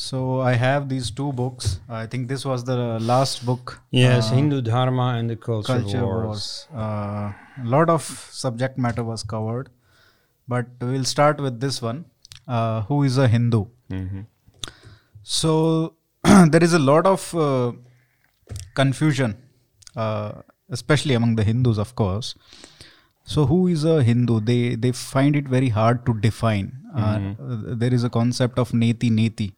So I have these two books. I think this was the last book. Yes, uh, Hindu Dharma and the Culture, Culture Wars. Wars. Uh, a lot of subject matter was covered, but we'll start with this one. Uh, who is a Hindu? Mhm. So there is a lot of uh, confusion, uh, especially among the Hindus, of course. So who is a Hindu? They they find it very hard to define. Uh, uh, there is a concept of neti neti.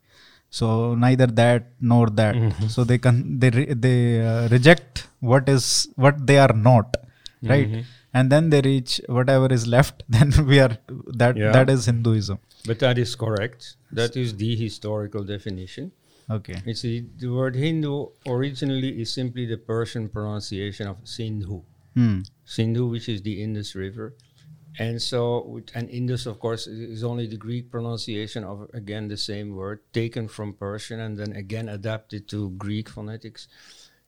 So neither that nor that. So they can they re- they uh, reject what is what they are not, right? And then they reach whatever is left. Then we are that Yeah. that is Hinduism. But that is correct. That is the historical definition. Okay. It's the, the word Hindu originally is simply the Persian pronunciation of Sindhu. Hmm. Sindhu, which is the Indus River. And so, and Indus, of course, is only the Greek pronunciation of, again, the same word, taken from Persian and then again adapted to Greek phonetics.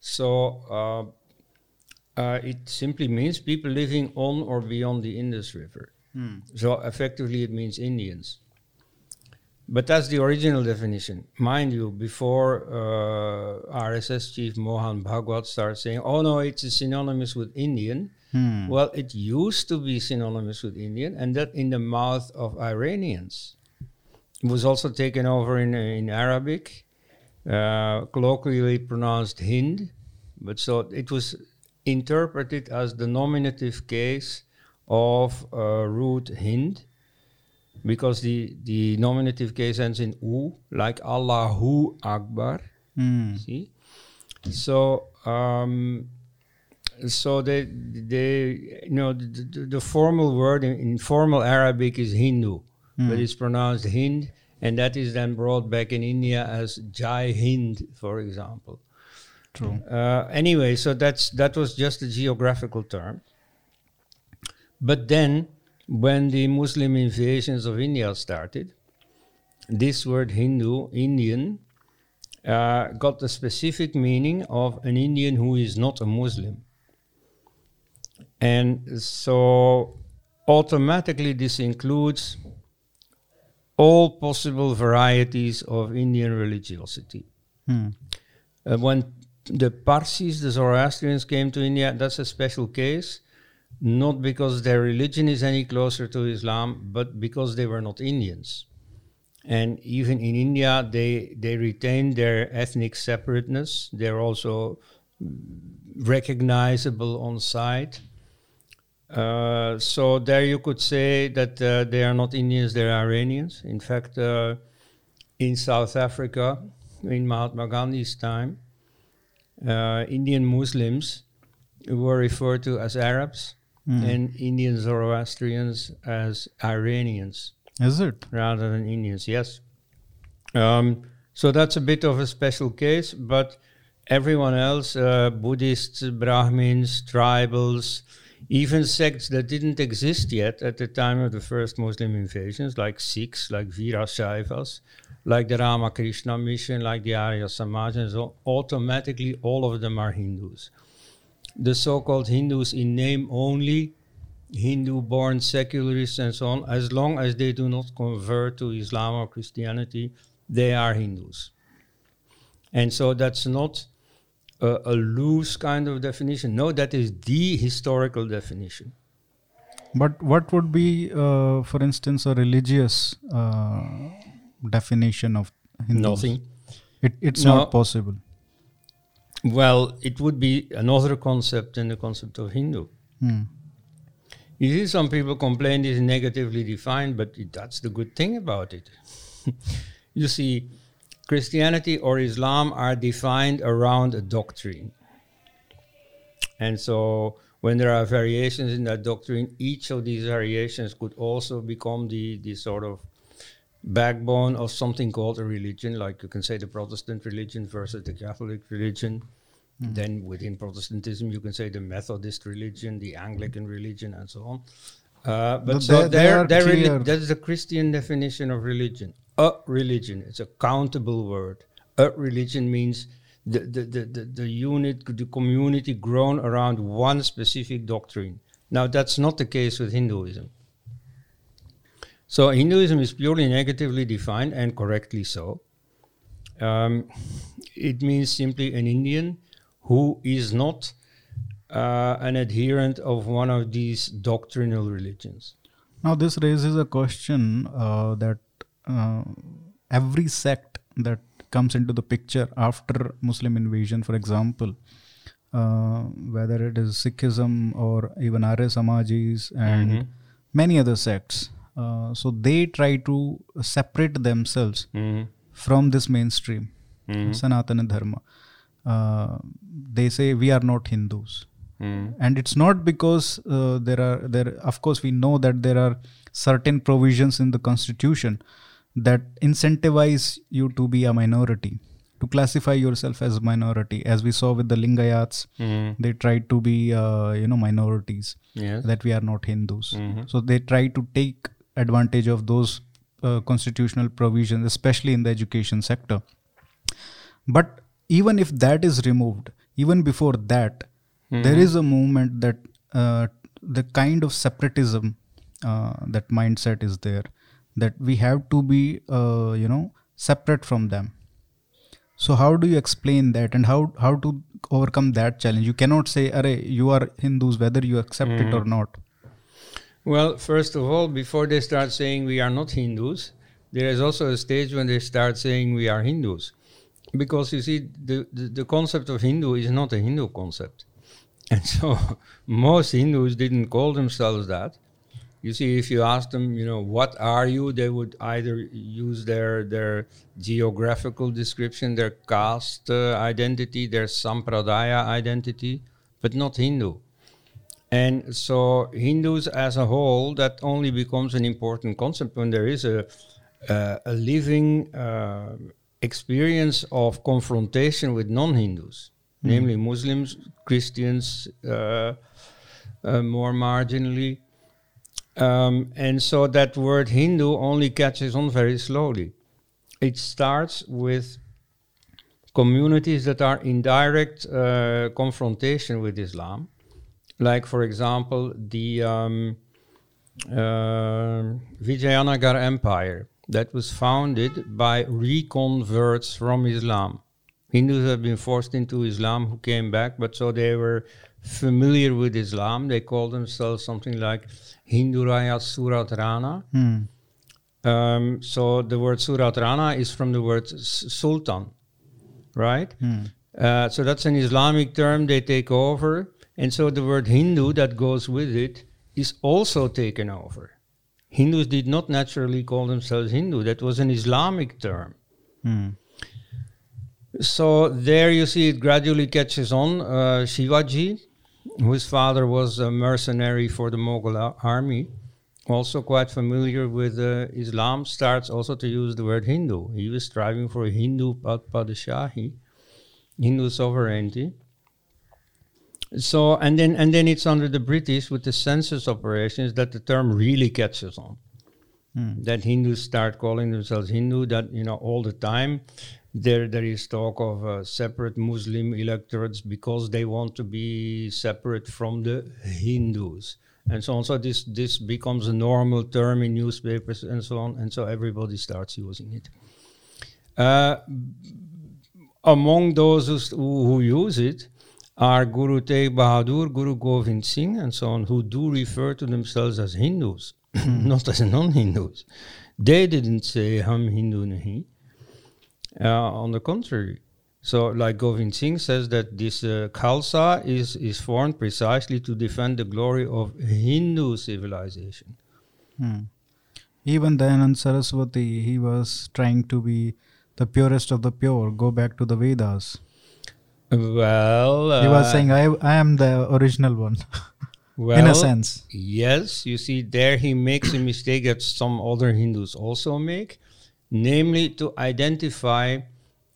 So, uh, uh, it simply means people living on or beyond the Indus River. So, effectively, it means Indians. But that's the original definition. Mind you, before uh, RSS chief Mohan Bhagwat started saying, oh no, it's synonymous with Indian. Hmm. Well, it used to be synonymous with Indian, and that in the mouth of Iranians. It was also taken over in, in Arabic, uh, colloquially pronounced Hind, but so it was interpreted as the nominative case of uh, root Hind, because the, the nominative case ends in u, like Allahu Akbar. Hmm. See, so um, so they they you know the, the, the formal word in, in formal Arabic is Hindu, but it's pronounced Hind, and that is then brought back in India as Jai Hind, for example. True. Uh, anyway, so that's that was just a geographical term. But then, when the Muslim invasions of India started, this word Hindu, Indian, uh, got the specific meaning of an Indian who is not a Muslim. And so, automatically, this includes all possible varieties of Indian religiosity. Hmm. Uh, when the Parsis, the Zoroastrians, came to India, that's a special case, not because their religion is any closer to Islam, but because they were not Indians. And even in India, they, they retained their ethnic separateness. They're also recognizable on sight. Uh, so there you could say that uh, they are not Indians, they're Iranians. In fact, uh, in South Africa, in Mahatma Gandhi's time, uh, Indian Muslims were referred to as Arabs and Indian Zoroastrians as Iranians Is it? rather than Indians. Yes. Um, so that's a bit of a special case, but everyone else, uh, Buddhists, Brahmins, tribals, even sects that didn't exist yet at the time of the first Muslim invasions, like Sikhs, like Veerasaivas, like the Ramakrishna mission, like the Arya Samaj, and so automatically all of them are Hindus. The so-called Hindus in name only, Hindu-born secularists and so on, as long as they do not convert to Islam or Christianity, they are Hindus. And so that's not a, a loose kind of definition. No, that is the historical definition. But what would be, uh, for instance, a religious uh, definition of Hindus? Nothing. It, it's No. not possible. Well, it would be another concept than the concept of Hindu. Hmm. You see, some people complain it's negatively defined, but it- that's the good thing about it. you see, Christianity or Islam are defined around a doctrine. And so, when there are variations in that doctrine, each of these variations could also become the, the sort of backbone of something called a religion, like you can say the Protestant religion versus the Catholic religion. Then within Protestantism, you can say the Methodist religion, the Anglican religion, and so on. Uh, but But so they- they there, there that is the Christian definition of religion. A religion, it's a countable word. A religion means the, the, the, the, the unit, the community grown around one specific doctrine. Now, that's not the case with Hinduism. So Hinduism is purely negatively defined and correctly so. Um, it means simply an Indian who is not uh, an adherent of one of these doctrinal religions. Now, this raises a question uh, that uh, every sect that comes into the picture after Muslim invasion, for example, uh, whether it is Sikhism or even Arya Samajis and Mhm. many other sects, uh, so they try to separate themselves Mhm. from this mainstream Mhm. Sanatana Dharma. Uh, they say we are not Hindus Mhm. and it's not because uh, there are there of course we know that there are certain provisions in the constitution that incentivize you to be a minority to classify yourself as a minority as we saw with the lingayats Mhm. they tried to be uh, you know minorities Yes. that we are not hindus Mhm. so they try to take advantage of those uh, constitutional provisions especially in the education sector but even if that is removed even before that there is a movement that uh, the kind of separatism uh, that mindset is there that we have to be uh, you know separate from them so how do you explain that and how how to overcome that challenge you cannot say Array, you are hindus whether you accept it or not Well, first of all, before they start saying we are not Hindus, there is also a stage when they start saying we are Hindus. Because you see, the, the, the concept of Hindu is not a Hindu concept. And so most Hindus didn't call themselves that. You see, if you ask them, you know, what are you, they would either use their their geographical description, their caste uh, identity, their sampradaya identity, but not Hindu. And so Hindus as a whole, that only becomes an important concept when there is a uh, a living uh, experience of confrontation with non-Hindus, namely Muslims, Christians, uh, uh, more marginally. Um, and so that word Hindu only catches on very slowly. It starts with communities that are in direct uh, confrontation with Islam like for example the um, uh, Vijayanagar Empire that was founded by reconverts from Islam. Hindus have been forced into Islam who came back, but so they were familiar with Islam. They call themselves something like Hindu Raya Suratrana. Hmm. Um, so the word Suratrana is from the word sultan, right? Hmm. Uh, so that's an Islamic term they take over. And so the word Hindu that goes with it is also taken over. Hindus did not naturally call themselves Hindu, that was an Islamic term. Hmm. So there you see it gradually catches on. Uh, Shivaji, whose father was a mercenary for the Mughal army, also quite familiar with uh, Islam, starts also to use the word Hindu. He was striving for Hindu pad- padashahi, Hindu sovereignty. So and then and then it's under the British with the census operations that the term really catches on Hmm. that Hindus start calling themselves Hindu. That you know all the time there there is talk of uh, separate Muslim electorates because they want to be separate from the Hindus and so on. So this this becomes a normal term in newspapers and so on, and so everybody starts using it. Uh, among those who, who use it are Guru Tegh Bahadur, Guru Govind Singh, and so on, who do refer to themselves as Hindus, not as non-Hindus. They didn't say Hum Hindu Nahi. Uh, on the contrary. So, like Govind Singh says that this uh, Khalsa is, is formed precisely to defend the glory of Hindu civilization. Hmm. Even Dayanand Saraswati, he was trying to be the purest of the pure, go back to the Vedas. Well, uh, he was saying, I, I am the original one, well, in a sense. Yes, you see, there he makes a mistake that some other Hindus also make, namely to identify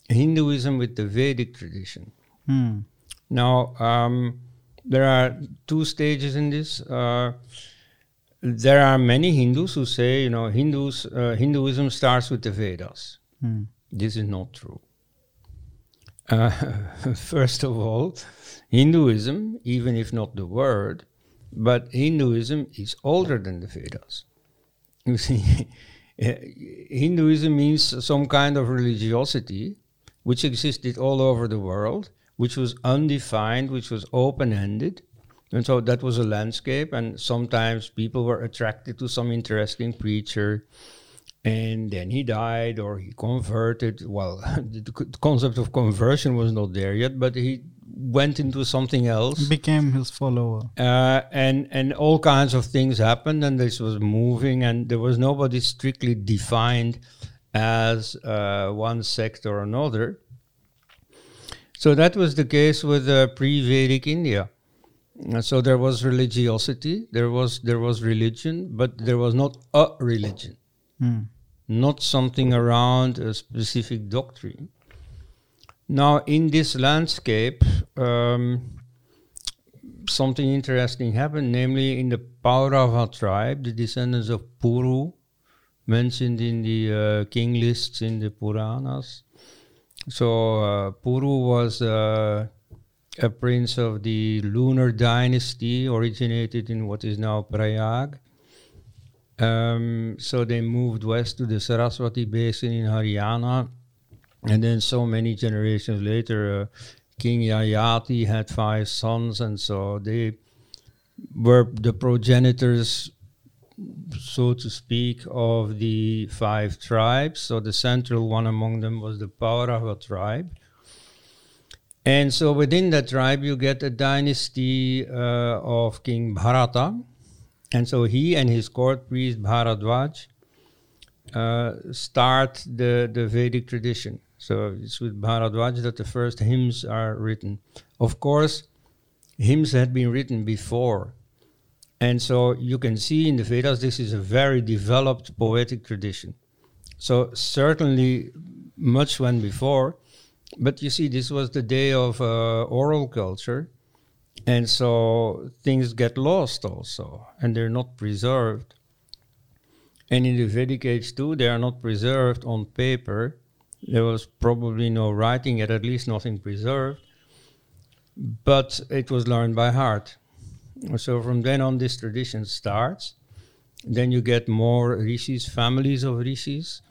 Hinduism with the Vedic tradition. Hmm. Now, um, there are two stages in this. Uh, there are many Hindus who say, you know, Hindus, uh, Hinduism starts with the Vedas. Hmm. This is not true. Uh, first of all, Hinduism, even if not the word, but Hinduism is older than the Vedas. You see, Eh, Hinduism means some kind of religiosity which existed all over the world, which was undefined, which was open ended. And so that was a landscape, and sometimes people were attracted to some interesting preacher, and then he died or he converted. Well, the concept of conversion was not there yet, but he went into something else, became his follower, uh, and and all kinds of things happened, and this was moving, and there was nobody strictly defined as uh, one sect or another. So that was the case with uh, pre-Vedic India. So there was religiosity, there was there was religion, but there was not a religion, mm. Not something around a specific doctrine. Now, in this landscape, um, something interesting happened, namely in the Paurava tribe, the descendants of Puru, mentioned in the uh, king lists in the Puranas. So, uh, Puru was uh, a prince of the lunar dynasty, originated in what is now Prayag. Um, so they moved west to the Saraswati basin in Haryana and then so many generations later, uh, King Yayati had five sons, and so they were the progenitors, so to speak, of the five tribes. So the central one among them was the Paurava tribe. And so within that tribe, you get a dynasty uh, of King Bharata. And so he and his court priest Bharadwaj uh, start the, the Vedic tradition. So it's with Bharadwaj that the first hymns are written. Of course, hymns had been written before. And so you can see in the Vedas this is a very developed poetic tradition. So certainly much went before, but you see, this was the day of uh, oral culture, and so things get lost also, and they're not preserved. And in the Vedic age too, they are not preserved on paper, there was probably no writing yet, at least nothing preserved, but it was learned by heart. So from then on, this tradition starts. Then you get more rishis, families of rishis,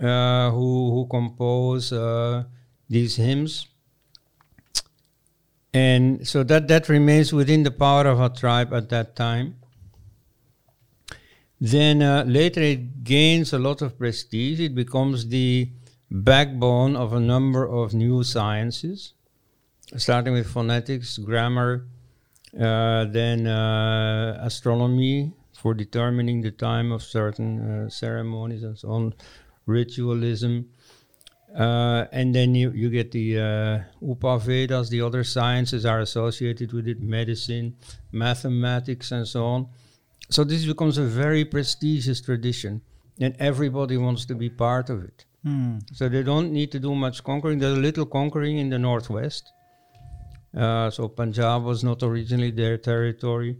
uh, who who compose uh, these hymns, and so that that remains within the power of a tribe at that time. Then uh, later it gains a lot of prestige. It becomes the backbone of a number of new sciences, starting with phonetics, grammar, uh, then uh, astronomy for determining the time of certain uh, ceremonies and so on, ritualism. Uh, and then you, you get the uh, Upavedas, the other sciences are associated with it, medicine, mathematics, and so on. So this becomes a very prestigious tradition, and everybody wants to be part of it. Hmm. So they don't need to do much conquering. There's a little conquering in the northwest. Uh, so Punjab was not originally their territory.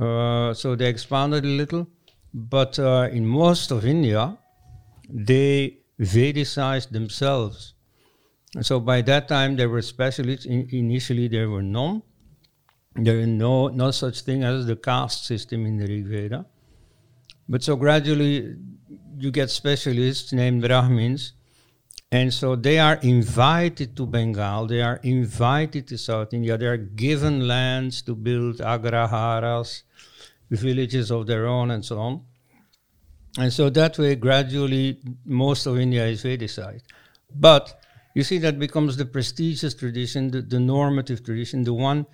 Uh, so they expanded a little. But uh, in most of India, they Vedicized themselves. And so by that time, there were specialists. In initially, there were none. There is no, no such thing as the caste system in the Rig Veda. But so gradually, you get specialists named Brahmins, and so they are invited to Bengal, they are invited to South India, they are given lands to build agraharas, villages of their own, and so on. And so that way, gradually, most of India is Vedicized. But you see, that becomes the prestigious tradition, the, the normative tradition, the one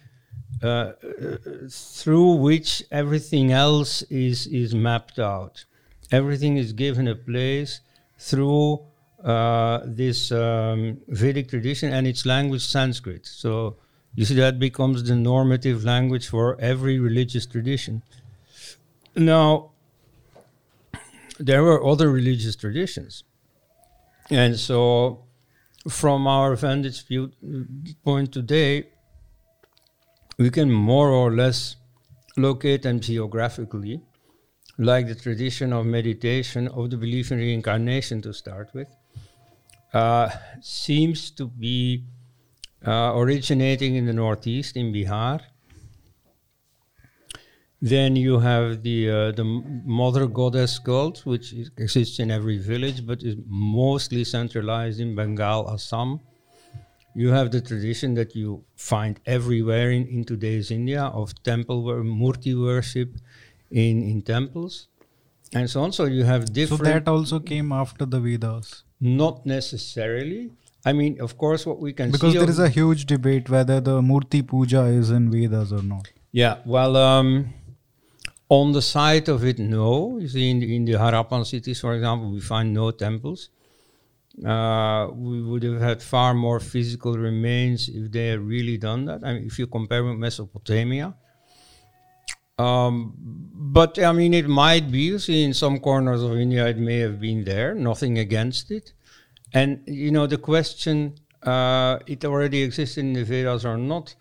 uh, through which everything else is, is mapped out. Everything is given a place through uh, this um, Vedic tradition and its language, Sanskrit. So you see, that becomes the normative language for every religious tradition. Now, there were other religious traditions. And so, from our vantage point today, we can more or less locate them geographically, like the tradition of meditation, of the belief in reincarnation to start with, uh, seems to be uh, originating in the northeast, in Bihar. Then you have the uh, the mother goddess cult, which is, exists in every village, but is mostly centralized in Bengal, Assam. You have the tradition that you find everywhere in, in today's India of temple wor- murti worship in in temples, and so on. So you have different. So that also came after the Vedas. not necessarily. I mean, of course, what we can Because there is a huge debate whether the Murti Puja is in Vedas or not. Yeah, well, um, on the side of it, no. You see, in the, in the Harappan cities, for example, we find no temples. Uh, we would have had far more physical remains if they had really done that. I mean, if you compare with Mesopotamia. Um, but I mean, it might be. You see, in some corners of India, it may have been there. Nothing against it. And you know, the question uh, it already exists in the Vedas or not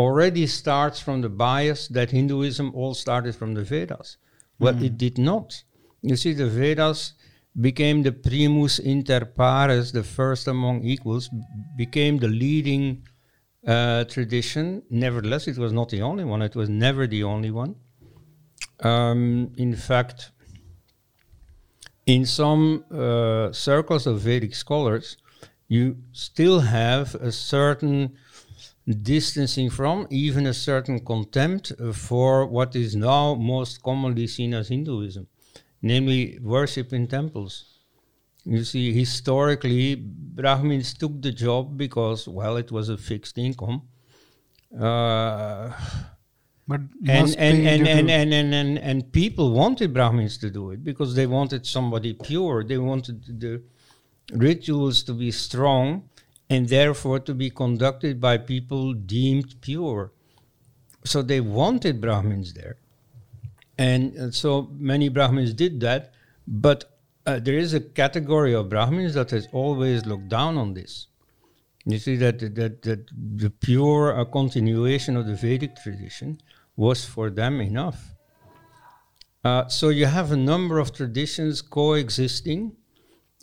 already starts from the bias that Hinduism all started from the Vedas. Well, it did not. You see, the Vedas became the primus inter pares, the first among equals, became the leading uh, tradition. Nevertheless, it was not the only one. It was never the only one. Um, in fact, in some uh, circles of Vedic scholars, you still have a certain distancing from, even a certain contempt for what is now most commonly seen as Hinduism, namely worship in temples. You see, historically, Brahmins took the job because, well, it was a fixed income. Uh, But and and and, and, and, and, and and people wanted Brahmins to do it because they wanted somebody pure. They wanted the rituals to be strong and therefore to be conducted by people deemed pure. So they wanted Brahmins there. And uh, so many Brahmins did that, but uh, there is a category of Brahmins that has always looked down on this. You see that that that the pure uh, continuation of the Vedic tradition was for them enough. Uh, so you have a number of traditions coexisting.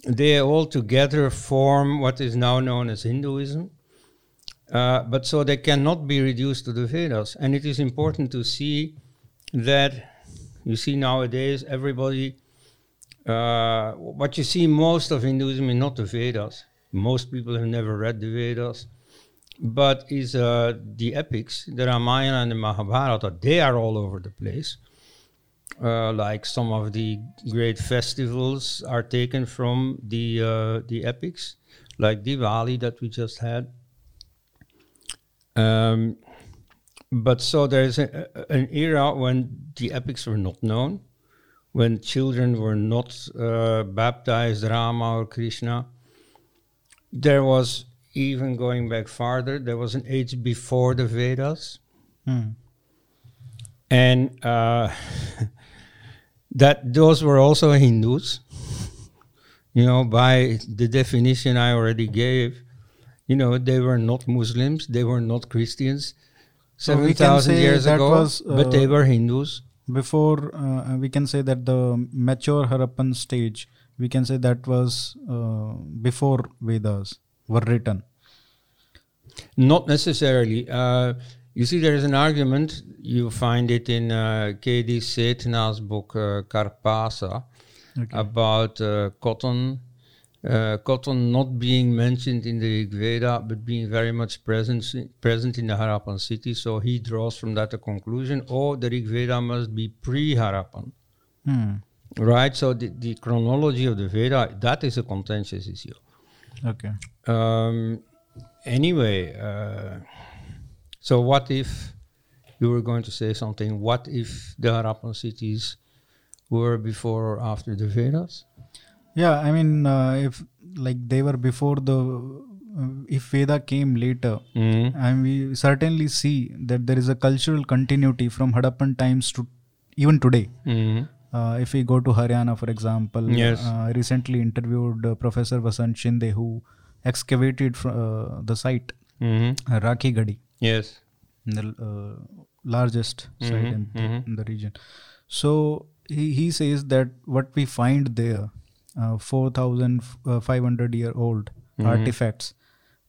They all together form what is now known as Hinduism. Uh, but so they cannot be reduced to the Vedas. And it is important to see that you see nowadays everybody, uh, what you see most of Hinduism is not the Vedas. Most people have never read the Vedas, but is uh, the epics, the Ramayana and the Mahabharata. They are all over the place. Uh, like some of the great festivals are taken from the uh, the epics, like Diwali that we just had. Um, but so there's a, an era when the epics were not known, when children were not uh, baptized Rama or Krishna. There was even going back farther. There was an age before the Vedas, Hmm. and uh, that those were also Hindus. You know, by the definition I already gave, you know, they were not Muslims, they were not Christians. So Seven thousand years ago, was, but they uh, were Hindus. Before uh, we can say that the mature Harappan stage, we can say that was uh, before Vedas were written. Not necessarily. You see, there is an argument. You find it in uh, K.D. Sethna's book uh, Karpasa Okay. about uh, cotton. Uh, cotton not being mentioned in the Rig Veda, but being very much present present in the Harappan city. So he draws from that a conclusion: oh, the Rig Veda must be pre-Harappan, Hmm. right? So the, the chronology of the Veda that is a contentious issue. Okay. Um, anyway, uh, so what if you were going to say something? What if the Harappan cities were before or after the Vedas? Yeah, I mean, uh, if like they were before the, uh, if Veda came later, Mm. and we certainly see that there is a cultural continuity from Harappan times to even today. Mm. Uh, if we go to Haryana, for example, Yes. uh, I recently interviewed uh, Professor Vasant Shinde, who excavated fr- uh, the site, hmm uh, Rakhigarhi, Yes. the uh, largest site Mhm, in, the, mhm. in the region. So he, he says that what we find there, uh, 4,500 year old Mhm. artifacts,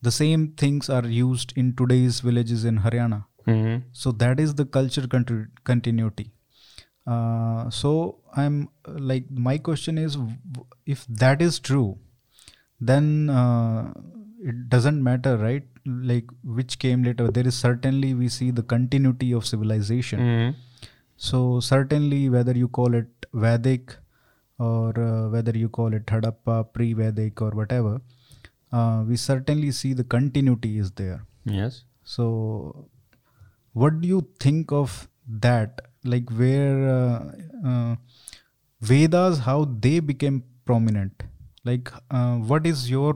the same things are used in today's villages in Haryana. hmm So that is the culture continuity. Uh, so I'm uh, like my question is, if that is true, then uh, it doesn't matter, right? Like which came later. There is certainly we see the continuity of civilization. Mhm. So certainly, whether you call it Vedic or uh, whether you call it Hadappa, pre-Vedic or whatever, uh, we certainly see the continuity is there. Yes. So, what do you think of that? Like where uh, uh, Vedas, how they became prominent? Like, uh, what is your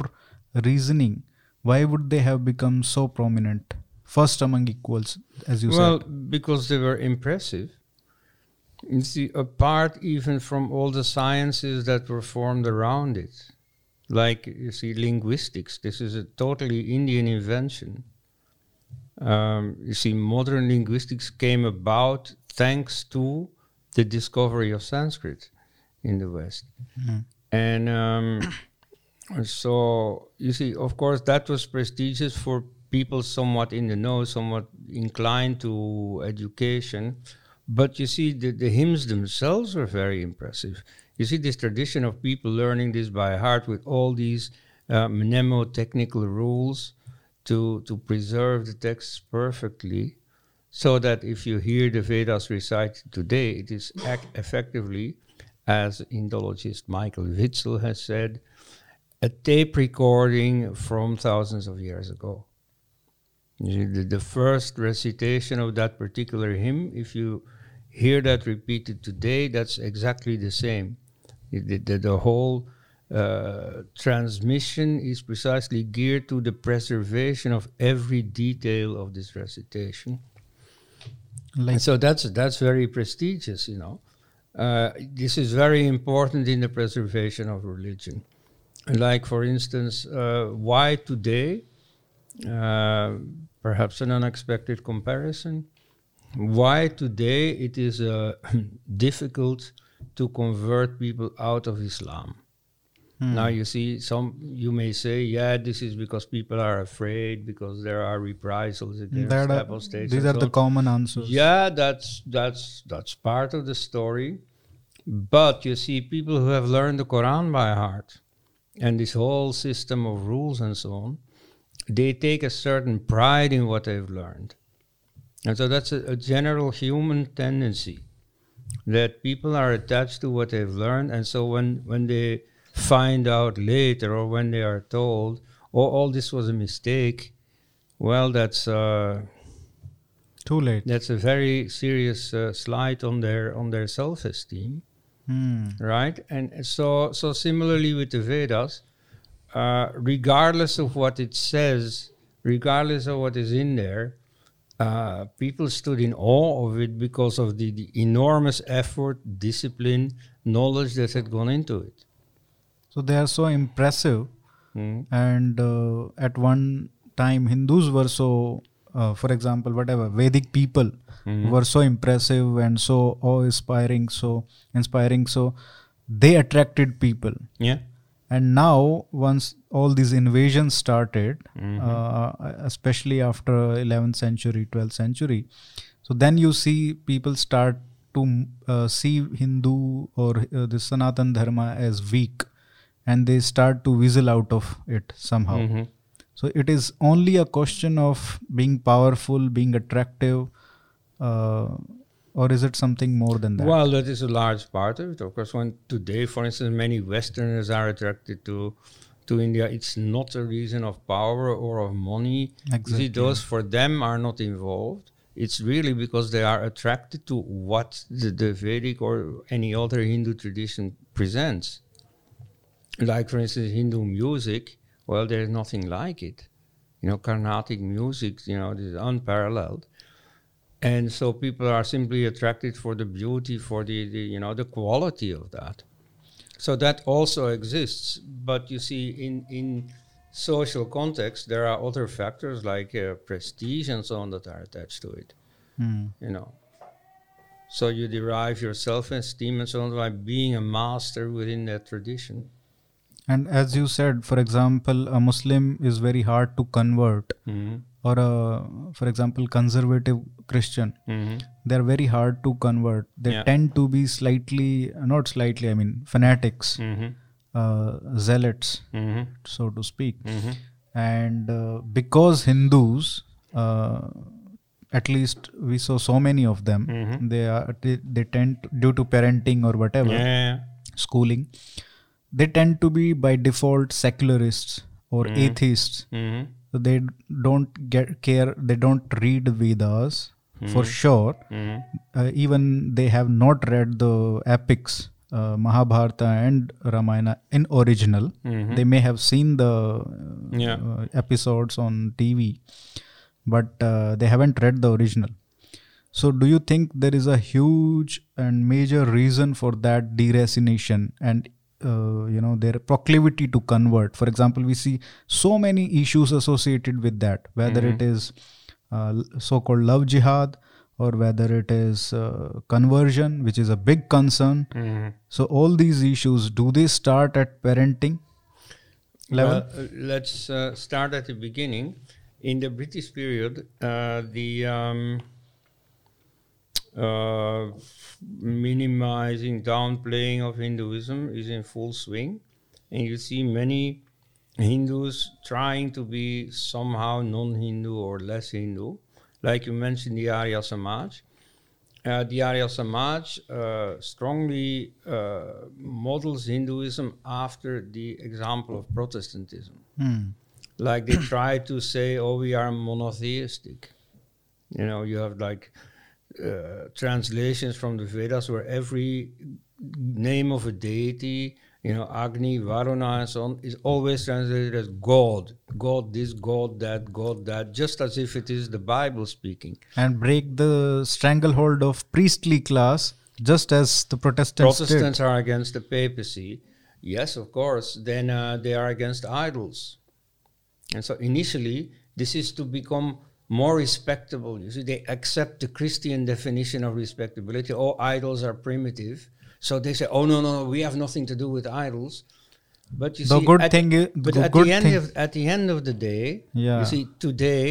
reasoning? Why would they have become so prominent? First among equals, as you said? well, because they were impressive. You see, apart even from all the sciences that were formed around it, like you see, linguistics. This is a totally Indian invention. Um, you see, modern linguistics came about thanks to the discovery of Sanskrit in the West. Mhm. And um, so, you see, of course, that was prestigious for people somewhat in the know, somewhat inclined to education. But you see, the, the hymns themselves were very impressive. You see, this tradition of people learning this by heart with all these uh, mnemotechnical rules to, to preserve the texts perfectly, so that if you hear the Vedas recited today, it is effectively, as Indologist Michael Witzel has said, a tape recording from thousands of years ago. The, the first recitation of that particular hymn, if you hear that repeated today, that's exactly the same. The, the, the whole uh, transmission is precisely geared to the preservation of every detail of this recitation. Like, And so that's that's very prestigious, you know. Uh, this is very important in the preservation of religion. Like, for instance, uh, why today? Uh, perhaps an unexpected comparison. Why today it is uh, difficult to convert people out of Islam? hmm. Now you see, some you may say, yeah, this is because people are afraid because there are reprisals against apostates. these are so the on. common answers. Yeah, that's that's that's part of the story. But you see, people who have learned the Quran by heart and this whole system of rules and so on, they take a certain pride in what they've learned. And so that's a, a general human tendency that people are attached to what they've learned. And so when, when they find out later or when they are told, oh, all this was a mistake, well, that's. Uh, Too late. that's a very serious uh, slight on their on their self-esteem, Hmm. right? And so so similarly with the Vedas, uh, regardless of what it says, regardless of what is in there, uh, people stood in awe of it because of the, the enormous effort, discipline, knowledge that had gone into it. So they are so impressive, Mm. and uh, at one time Hindus were so, uh, for example, whatever Vedic people Mhm. were so impressive and so awe-inspiring, so inspiring, so they attracted people. Yeah. And now, once all these invasions started, Mhm. uh, especially after 11th century, 12th century, so then you see people start to uh, see Hindu or uh, the Sanatan Dharma as weak, and they start to weasel out of it somehow. Mhm. So it is only a question of being powerful, being attractive, Uh, or is it something more than that? Well, that is a large part of it. Of course, when today, for instance, many Westerners are attracted to to India, it's not a reason of power or of money. Exactly. see, those for them are not involved. It's really because they are attracted to what the, the Vedic or any other Hindu tradition presents. Like, for instance, Hindu music. Well, there's nothing like it. You know, Carnatic music. You know, is unparalleled and so people are simply attracted for the beauty for the, the you know the quality of that. So that also exists. But you see in in social context there are other factors like uh, prestige and so on that are attached to it Hmm. you know. So you derive your self-esteem and so on by being a master within that tradition And as you said, for example, a Muslim is very hard to convert, Mhm. or a, for example, conservative Christian, Mhm. they're very hard to convert. They Yeah. tend to be slightly, not slightly, I mean, fanatics, Mhm. uh, zealots, Mhm. so to speak. Mhm. And uh, because Hindus, uh, at least we saw so many of them, Mhm. they are they, they tend due to parenting or whatever Yeah. schooling, they tend to be by default secularists or Mhm. atheists. Mhm. So they don't get care. They don't read Vedas for Mhm. sure. Mhm. Uh, even they have not read the epics, uh, Mahabharata and Ramayana in original. Mhm. They may have seen the uh, Yeah. uh, episodes on TV, but uh, they haven't read the original. So, do you think there is a huge and major reason for that deracination and uh, you know their proclivity to convert? For example, we see so many issues associated with that, whether it is uh, so-called love jihad or whether it is uh, conversion, which is a big concern. Mhm. So, all these issues do they start at parenting level? Well, uh, let's uh, start at the beginning. In the British period, uh, the um, uh, minimizing, downplaying of Hinduism is in full swing, and you see many Hindus trying to be somehow non-Hindu or less Hindu, like you mentioned the Arya Samaj. Uh, the Arya Samaj uh, strongly uh, models Hinduism after the example of Protestantism. Hmm. Like they try to say, oh, we are monotheistic. You know, you have like uh, translations from the Vedas where every name of a deity, you know, Agni, Varuna, and so on, is always translated as God. God this, God that, God that, just as if it is the Bible speaking. and break the stranglehold of priestly class just as the Protestants, Protestants are against the papacy. Yes, of course. Then uh, they are against idols. And so initially, this is to become more respectable. You see, they accept the Christian definition of respectability. All idols are primitive. So they say, oh, no, no, no, we have nothing to do with idols. But you The see, good at, thing is- but the at the end thing- of at the end of the day, Yeah. you see, today,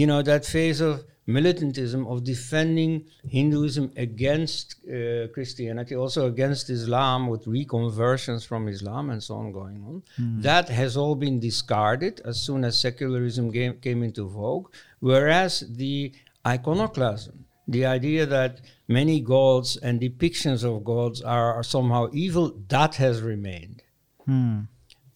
you know, that phase of militantism of defending Hinduism against uh, Christianity, also against Islam with reconversions from Islam and so on going on, that has all been discarded as soon as secularism came, came into vogue. Whereas the iconoclasm, the idea that many gods and depictions of gods are, are somehow evil, that has remained. Hmm.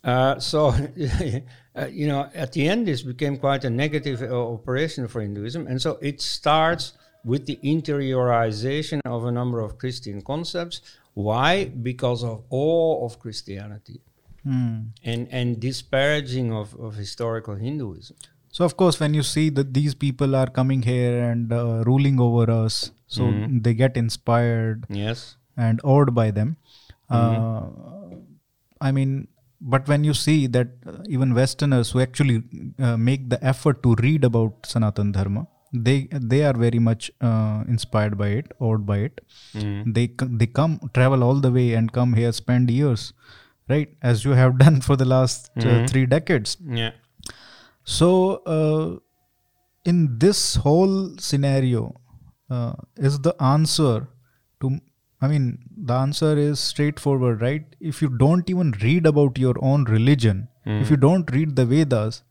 Uh, so, uh, you know, at the end, this became quite a negative uh, operation for Hinduism. And so it starts with the interiorization of a number of Christian concepts. Why? Because of awe of Christianity Hmm. and, and disparaging of, of historical Hinduism. So of course, when you see that these people are coming here and uh, ruling over us, so Mhm. they get inspired Yes. and awed by them. Mm-hmm. Uh, I mean, but when you see that uh, even Westerners who actually uh, make the effort to read about Sanatan Dharma, they they are very much uh, inspired by it, awed by it. Mhm. They they come travel all the way and come here, spend years, right? As you have done for the last uh, Mhm. three decades. Yeah. So, uh, in this whole scenario, uh, is the answer to, I mean, the answer is straightforward, right? If you don't even read about your own religion, if you don't read the Vedas,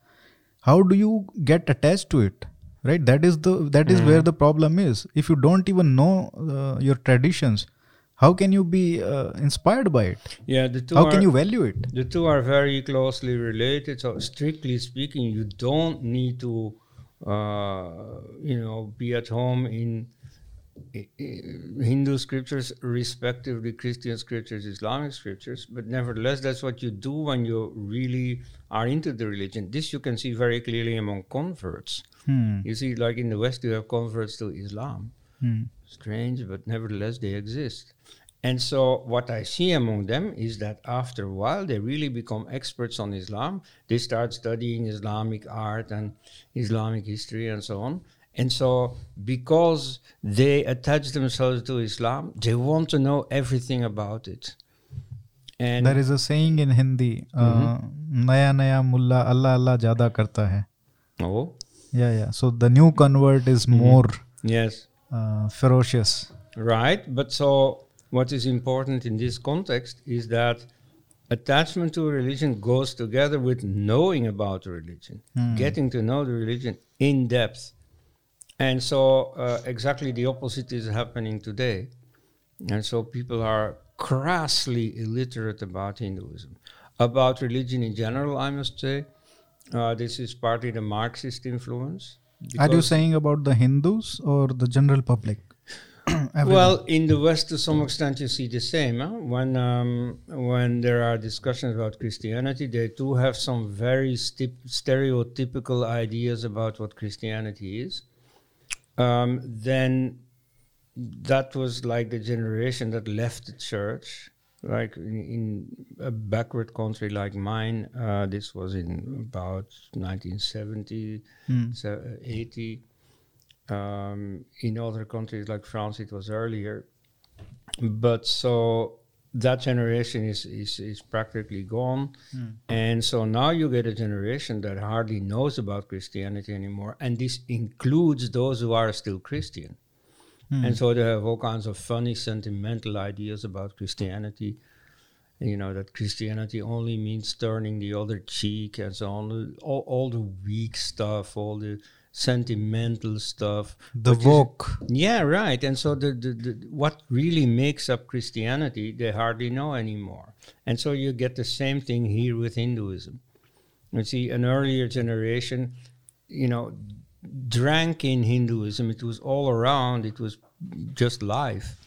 how do you get attached to it? Right? That is the that is where the problem is. If you don't even know uh, your traditions, how can you be uh, inspired by it? Yeah, the two How are, can you value it? The two are very closely related. So, strictly speaking, you don't need to, uh, you know, be at home in Hindu scriptures, respectively Christian scriptures, Islamic scriptures. But nevertheless, that's what you do when you really are into the religion. This you can see very clearly among converts. Hmm. You see, like in the West, you have converts to Islam Hmm. strange, but nevertheless they exist. And so, what I see among them is that after a while, they really become experts on Islam. They start studying Islamic art and Islamic history and so on. And so, because they attach themselves to Islam, they want to know everything about it. And there is a saying in Hindi, uh, mm-hmm. "Naya naya mulla, Allah Allah jada karta hai." Oh. Yeah, yeah. So the new convert is mm-hmm. more yes uh, ferocious. Right, but so what is important in this context is that attachment to religion goes together with knowing about religion, mm. getting to know the religion in depth. And so uh, exactly the opposite is happening today. And so people are crassly illiterate about Hinduism. About religion in general, I must say, uh, this is partly the Marxist influence. are you saying about the hindus or the general public well, in the West, to some extent, you see the same. Huh? When um, when there are discussions about Christianity, they do have some very stereotypical ideas about what Christianity is. Um, then that was like the generation that left the church. Like in, in a backward country like mine, uh, this was in about 1970, so, uh, 80 um, in other countries like France, it was earlier. But so that generation is, is, is practically gone. Hmm. And so now you get a generation that hardly knows about Christianity anymore. And this includes those who are still Christian. Hmm. And so they have all kinds of funny, sentimental ideas about Christianity. You know, that Christianity only means turning the other cheek and so on. All, all the weak stuff, all the sentimental stuff. the woke yeah, right. And so the, the, the what really makes up Christianity, they hardly know anymore. And so you get the same thing here with Hinduism. You see, an earlier generation, you know, drank in Hinduism. It was all around. It was just life.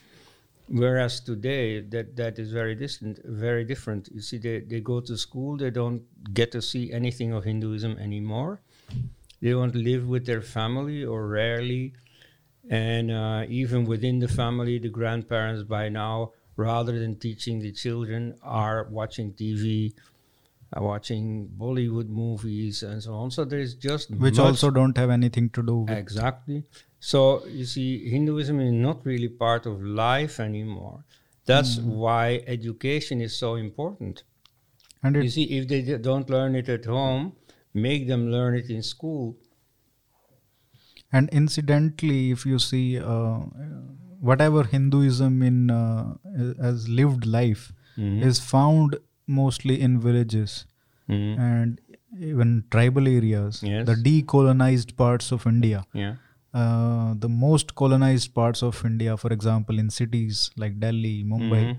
Whereas today, that, that is very distant, very different. You see, they, they go to school, they don't get to see anything of Hinduism anymore. They don't live with their family or rarely. And uh, even within the family, the grandparents by now, rather than teaching the children, are watching TV, are watching Bollywood movies, and so on. So there's just which also don't have anything to do with Exactly. So you see, Hinduism is not really part of life anymore. That's why education is so important. and You see, if they d- don't learn it at home, make them learn it in school. and incidentally if you see uh, whatever hinduism in uh, as lived life Mm-hmm. is found mostly in villages Mhm. and even tribal areas Yes. the decolonized parts of india Yeah. uh, the most colonized parts of india for example in cities like delhi mumbai Mhm.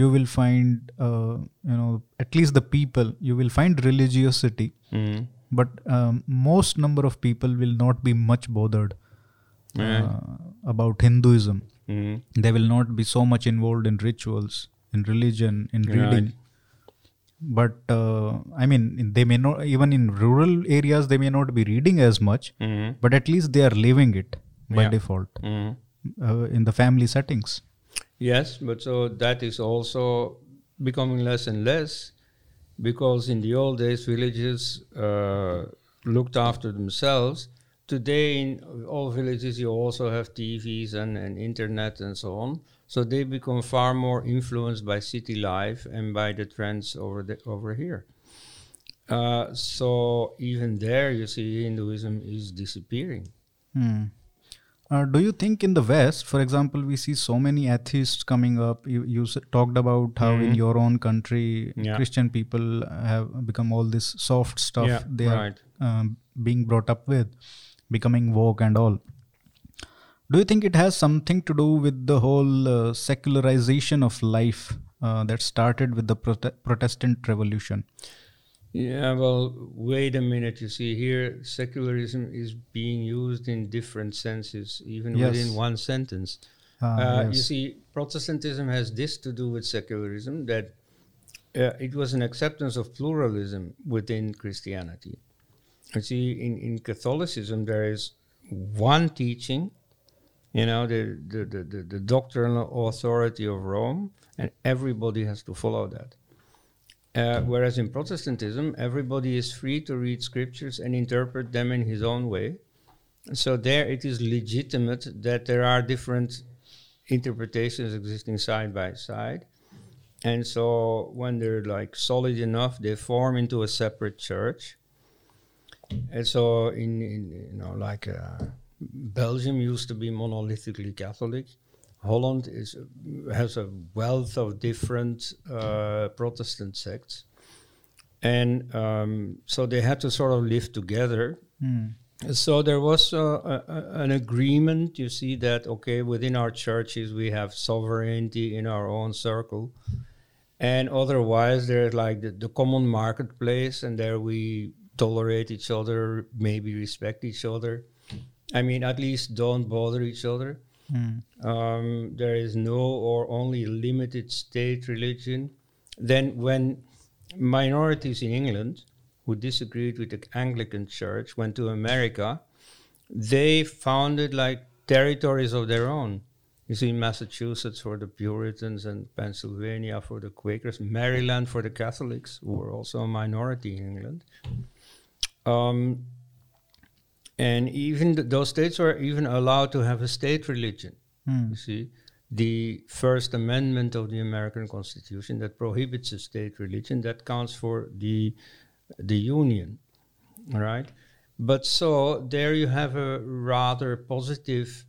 you will find uh, you know at least the people you will find religiosity Mhm. But um, most number of people will not be much bothered uh, about hinduism Mhm. they will not be so much involved in rituals in religion in Right. reading but uh, i mean they may not even in rural areas they may not be reading as much Mhm. but at least they are living it by Yeah. default Mhm. uh, in the family settings Yes, but so that is also becoming less and less because in the old days villages uh, looked after themselves. Today, in all villages, you also have TVs and, and internet and so on. So they become far more influenced by city life and by the trends over the, over here. Uh, so even there, you see, Hinduism is disappearing. Hmm. Uh, do you think in the West, for example, we see so many atheists coming up? You, you s- talked about how in your own country, Mm-hmm. Yeah. Christian people have become all this soft stuff Yeah, they right. are um, being brought up with, becoming woke and all. Do you think it has something to do with the whole uh, secularization of life uh, that started with the prote- Protestant Revolution? Yeah, well, wait a minute. You see, here secularism is being used in different senses, even Yes. within one sentence. Ah, Uh, You see, Protestantism has this to do with secularism that uh, it was an acceptance of pluralism within Christianity. You see, in, in Catholicism, there is one teaching, you know, the, the, the, the doctrinal authority of Rome, and everybody has to follow that. Uh, whereas in Protestantism, everybody is free to read scriptures and interpret them in his own way. So there it is legitimate that there are different interpretations existing side by side. And so when they're like solid enough, they form into a separate church. And so in, in you know like uh, Belgium used to be monolithically Catholic. Holland is has a wealth of different uh, Protestant sects, and um, so they had to sort of live together. Mm. So there was uh, a, a, an agreement. You see that okay, within our churches we have sovereignty in our own circle, and otherwise there's like the, the common marketplace, and there we tolerate each other, maybe respect each other. I mean, at least don't bother each other. Mm. Um, there is no or only limited state religion. Then, when minorities in England who disagreed with the Anglican Church went to America, they founded like territories of their own. You see, Massachusetts for the Puritans and Pennsylvania for the Quakers, Maryland for the Catholics, who were also a minority in England. Um, and even th- those states were even allowed to have a state religion. Mm. You see, the First Amendment of the American Constitution that prohibits a state religion that counts for the the Union, right? But so there you have a rather positive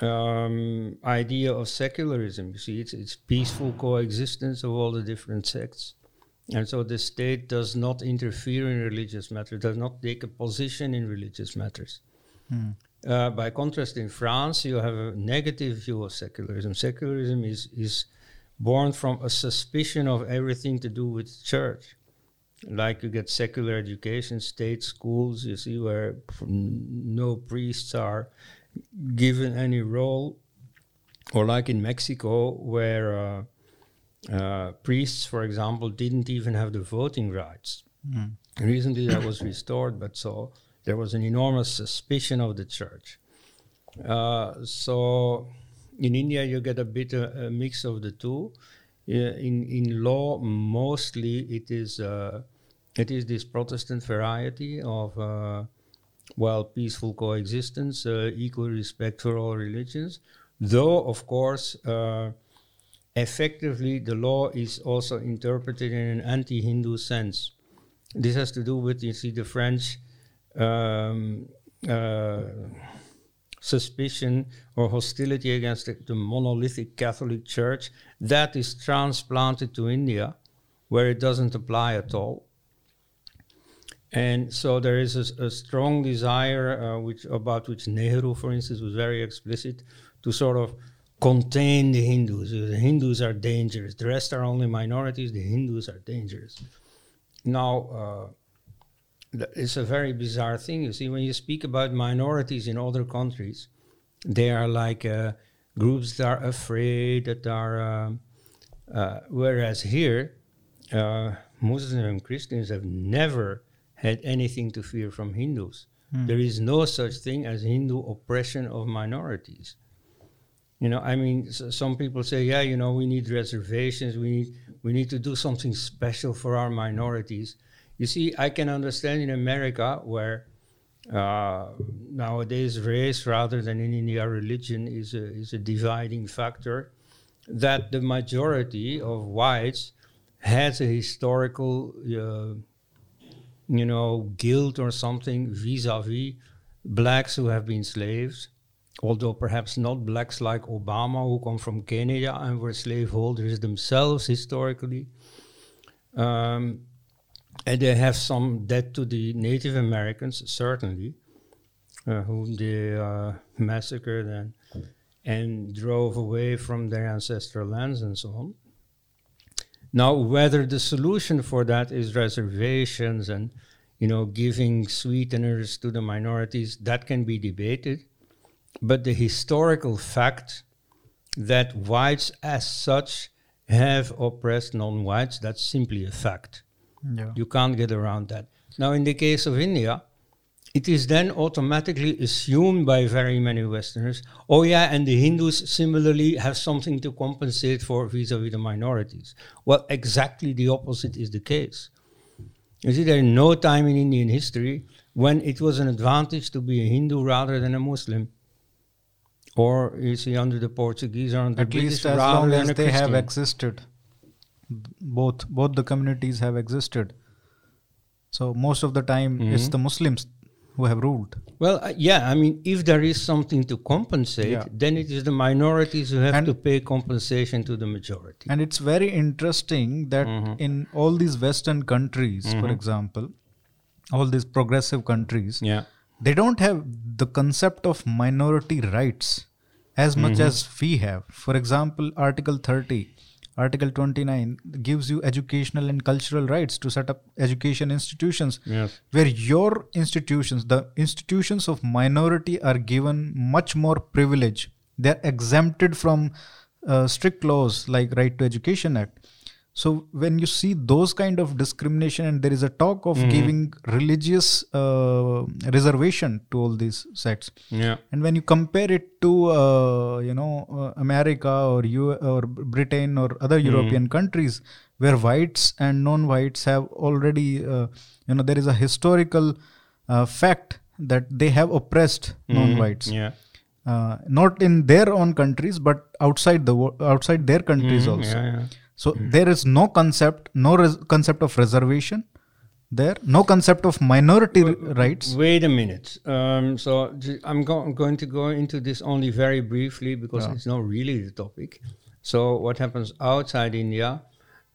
um, idea of secularism. You see, it's it's peaceful coexistence of all the different sects. And so the state does not interfere in religious matters, does not take a position in religious matters. Mm. Uh, by contrast, in France, you have a negative view of secularism. Secularism is, is born from a suspicion of everything to do with church. Like you get secular education, state schools, you see, where no priests are given any role. Or like in Mexico, where uh, uh, priests, for example, didn't even have the voting rights. Mm. Recently, that was restored, but so there was an enormous suspicion of the church. Uh, so in India, you get a bit of a mix of the two. in in law, mostly it is uh, it is this Protestant variety of uh, well peaceful coexistence, uh, equal respect for all religions. Though, of course uh, effectively the law is also interpreted in an anti-Hindu sense. This has to do with you see the French um, uh, suspicion or hostility against the, the, monolithic Catholic Church that is transplanted to India, where it doesn't apply at all. And so there is a, a strong desire, uh, which about which Nehru, for instance, was very explicit, to sort of contain the Hindus. The Hindus are dangerous. The rest are only minorities. The Hindus are dangerous. Now, uh, it's a very bizarre thing. You see, when you speak about minorities in other countries, they are like uh, groups that are afraid, that are. Um, uh, whereas here, uh, Muslims and Christians have never had anything to fear from Hindus. Mm. There is no such thing as Hindu oppression of minorities. You know, I mean, some people say, yeah, you know, we need reservations. We need we need to do something special for our minorities. You see, I can understand in America where uh, nowadays race rather than in India religion is a, is a dividing factor. That the majority of whites has a historical, uh, you know, guilt or something vis-a-vis blacks who have been slaves although perhaps not blacks like Obama, who come from Kenya and were slaveholders themselves historically. Um, and they have some debt to the Native Americans, certainly, uh, whom they uh, massacred and, and drove away from their ancestral lands and so on. Now, whether the solution for that is reservations and, you know, giving sweeteners to the minorities, that can be debated but the historical fact that whites as such have oppressed non-whites, that's simply a fact. Yeah. You can't get around that. Now, in the case of India, it is then automatically assumed by very many Westerners, oh yeah, and the Hindus similarly have something to compensate for vis-a-vis the minorities. Well, exactly the opposite is the case. You see, there is no time in Indian history when it was an advantage to be a Hindu rather than a Muslim or you see under the Portuguese or under At the least British as long as they have existed. both both the communities have existed. So most of the time, it's Mhm. the Muslims who have ruled. Well, uh, yeah, I mean, if there is something to compensate, Yeah. then it is the minorities who have And- to pay compensation to the majority. And it's very interesting that Mhm. in all these Western countries, for Mhm. example, all these progressive countries, yeah. They don't have the concept of minority rights as much Mhm. as we have. For example, Article 30, Article 29 gives you educational and cultural rights to set up education institutions Yes. where your institutions, the institutions of minority, are given much more privilege. They're exempted from uh, strict laws like Right to Education Act. So when you see those kind of discrimination, and there is a talk of Mhm. giving religious uh, reservation to all these sects, Yeah. and when you compare it to uh, you know uh, America or U or Britain or other Mhm. European countries where whites and non-whites have already uh, you know there is a historical uh, fact that they have oppressed Mhm. non-whites Yeah. uh, not in their own countries but outside the outside their countries Mhm. also Yeah, yeah. So there is no concept no res- concept of reservation there no concept of minority r- rights Wait a minute. Um, so j- I'm, go- I'm going to go into this only very briefly because Yeah. it's not really the topic. So what happens outside India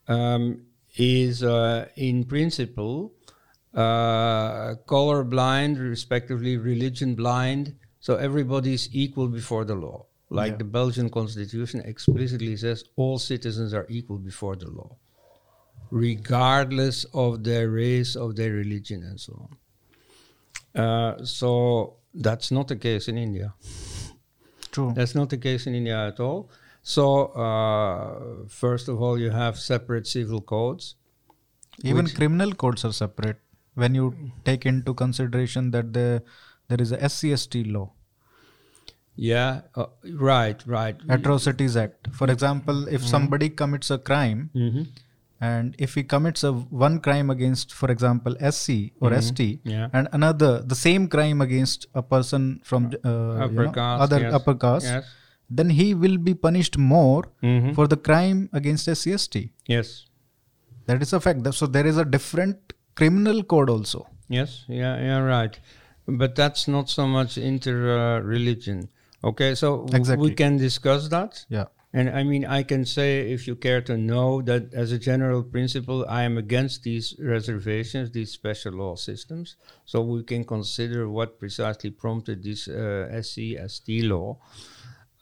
um, is, uh, in principle, uh, color blind, respectively religion blind. So everybody is equal before the law. Like Yeah. the Belgian constitution explicitly says, all citizens are equal before the law regardless of their race, of their religion, and so on. Uh, so that's not the case in India. true That's not the case in India at all. So uh, first of all, you have separate civil codes. Even criminal codes are separate when you take into consideration that the, there is a SCST law, Yeah, uh, right, right. Atrocities Act. For example, if somebody commits a crime hmm and if he commits a one crime against, for example, SC or Mhm. ST, Yeah. and another the same crime against a person from uh, you Upper know, caste, other yes. upper caste, Yes. then he will be punished more Mhm. for the crime against SCST. yes. That is a fact. So there is a different criminal code also. Yes, yeah, yeah, right. But that's not so much inter uh, religion. Okay, so Exactly. we can discuss that. Yeah. And I mean, I can say, if you care to know, that as a general principle, I am against these reservations, these special law systems. So we can consider what precisely prompted this uh, SC, ST law.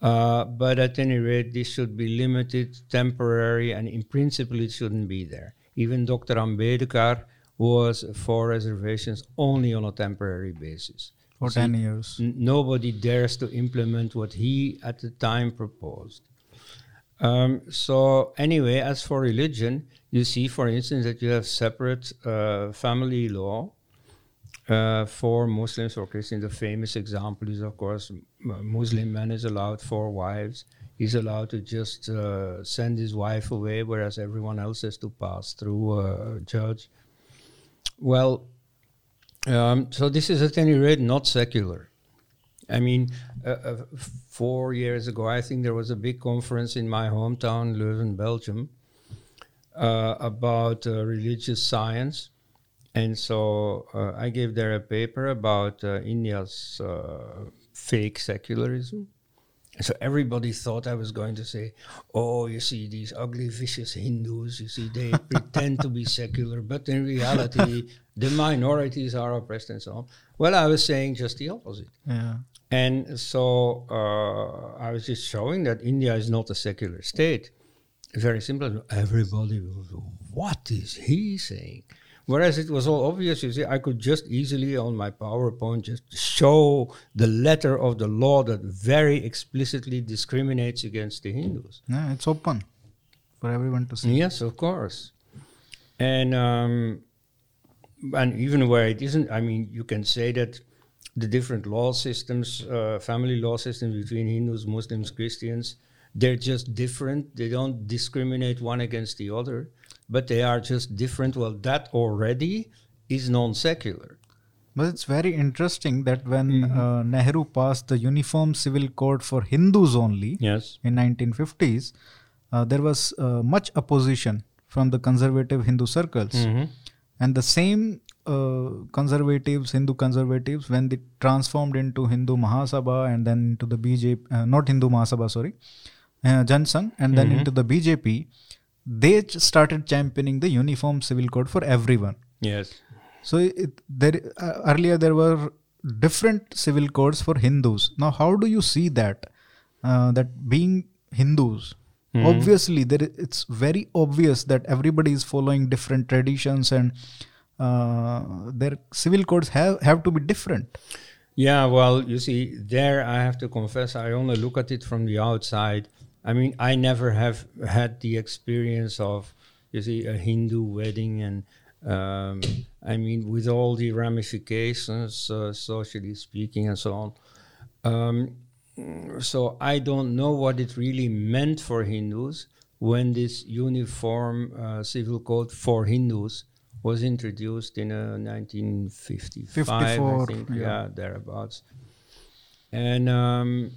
Uh, but at any rate, this should be limited, temporary, and in principle, it shouldn't be there. Even Dr. Ambedkar was for reservations only on a temporary basis. For See, 10 years. Nobody dares to implement what he at the time proposed. Um, so anyway, as for religion, you see, for instance, that you have separate uh, family law uh, for Muslims or Christians. The famous example is, of course, Muslim man is allowed four wives. He's allowed to just uh, send his wife away, whereas everyone else has to pass through a judge. Well, um, so this is at any rate not secular. I mean, uh, uh, four years ago, I think there was a big conference in my hometown, Leuven, Belgium, uh, about uh, religious science. And so uh, I gave there a paper about uh, India's fake secularism. So everybody thought I was going to say, oh, you see, these ugly, vicious Hindus, you see, they pretend to be secular, but in reality, the minorities are oppressed and so on. Well, I was saying just the opposite. Yeah. And so uh, I was just showing that India is not a secular state. Very simple. Everybody was, what is he saying? Whereas it was all obvious, you see, I could just easily on my PowerPoint just show the letter of the law that very explicitly discriminates against the Hindus. Yeah, it's open for everyone to see. Yes, of course. And um, and even where it isn't, I mean, you can say that the different law systems, uh, family law systems between Hindus, Muslims, Christians, they're just different. They don't discriminate one against the other, but they are just different. Well, that already is non-secular. But it's very interesting that when Mm-hmm. uh, Nehru passed the Uniform Civil Code for Hindus only Yes. in 1950s, uh, there was uh, much opposition from the conservative Hindu circles. Mhm. And the same uh, conservatives, Hindu conservatives, when they transformed into Hindu Mahasabha and then into the BJP, uh, not Hindu Mahasabha, sorry, uh, Jansangh, and then Mhm. into the BJP, they started championing the uniform civil code for everyone. Yes. So it, there uh, earlier there were different civil codes for Hindus. Now, how do you see that? Uh, that being Hindus, Mhm. obviously there it's very obvious that everybody is following different traditions and uh, their civil codes have have to be different. Yeah, well, you see, there I have to confess, I only look at it from the outside. I mean, I never have had the experience of, you see, a Hindu wedding, and um, I mean, with all the ramifications, uh, socially speaking, and so on. Um, so I don't know what it really meant for Hindus when this uniform uh, civil code for Hindus was introduced in uh, 1955, I think, yeah. yeah, thereabouts. And um,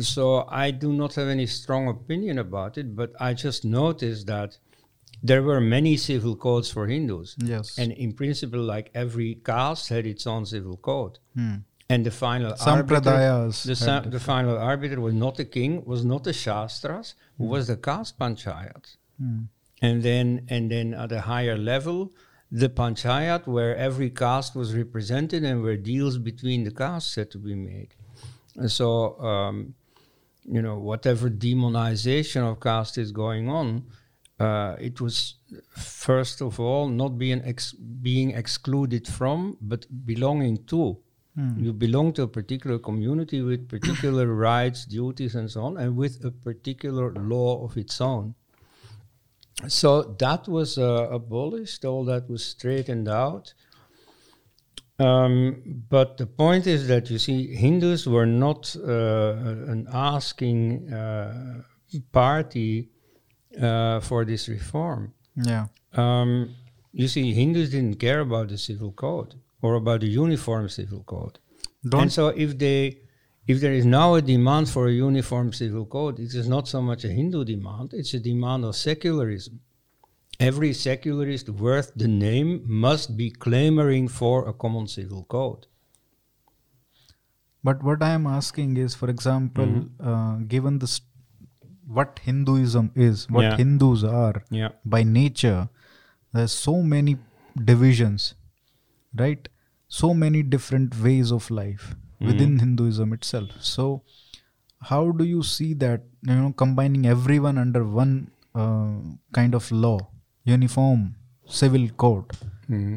so I do not have any strong opinion about it, but I just noticed that there were many civil codes for Hindus. Yes. And in principle, like every caste had its own civil code. Hmm. And the final arbiter, Sampradayas. the, sa- the final arbiter was not the king, was not the Shastras, was the caste panchayat. Hmm. And then, and then at a higher level, the panchayat, where every caste was represented and where deals between the castes had to be made. And so, um, you know, whatever demonization of caste is going on, uh, it was first of all not being ex- being excluded from, but belonging to. Hmm. You belong to a particular community with particular rights, duties, and so on, and with a particular law of its own. So that was uh, abolished, all that was straightened out. Um, but the point is that you see, Hindus were not uh, an asking uh, party uh, for this reform. Yeah. Um, you see, Hindus didn't care about the civil code or about the uniform civil code. Don't and so, if they, if there is now a demand for a uniform civil code, it is not so much a Hindu demand; it's a demand of secularism. Every secularist worth the name must be clamoring for a common civil code. But what I am asking is, for example, Mm-hmm. uh, given the st- what Hinduism is, what Yeah. Hindus are Yeah. by nature, there's so many divisions, right? So many different ways of life Mm-hmm. within Hinduism itself. So, how do you see that? You know, combining everyone under one uh, kind of law, uniform civil code. Mhm.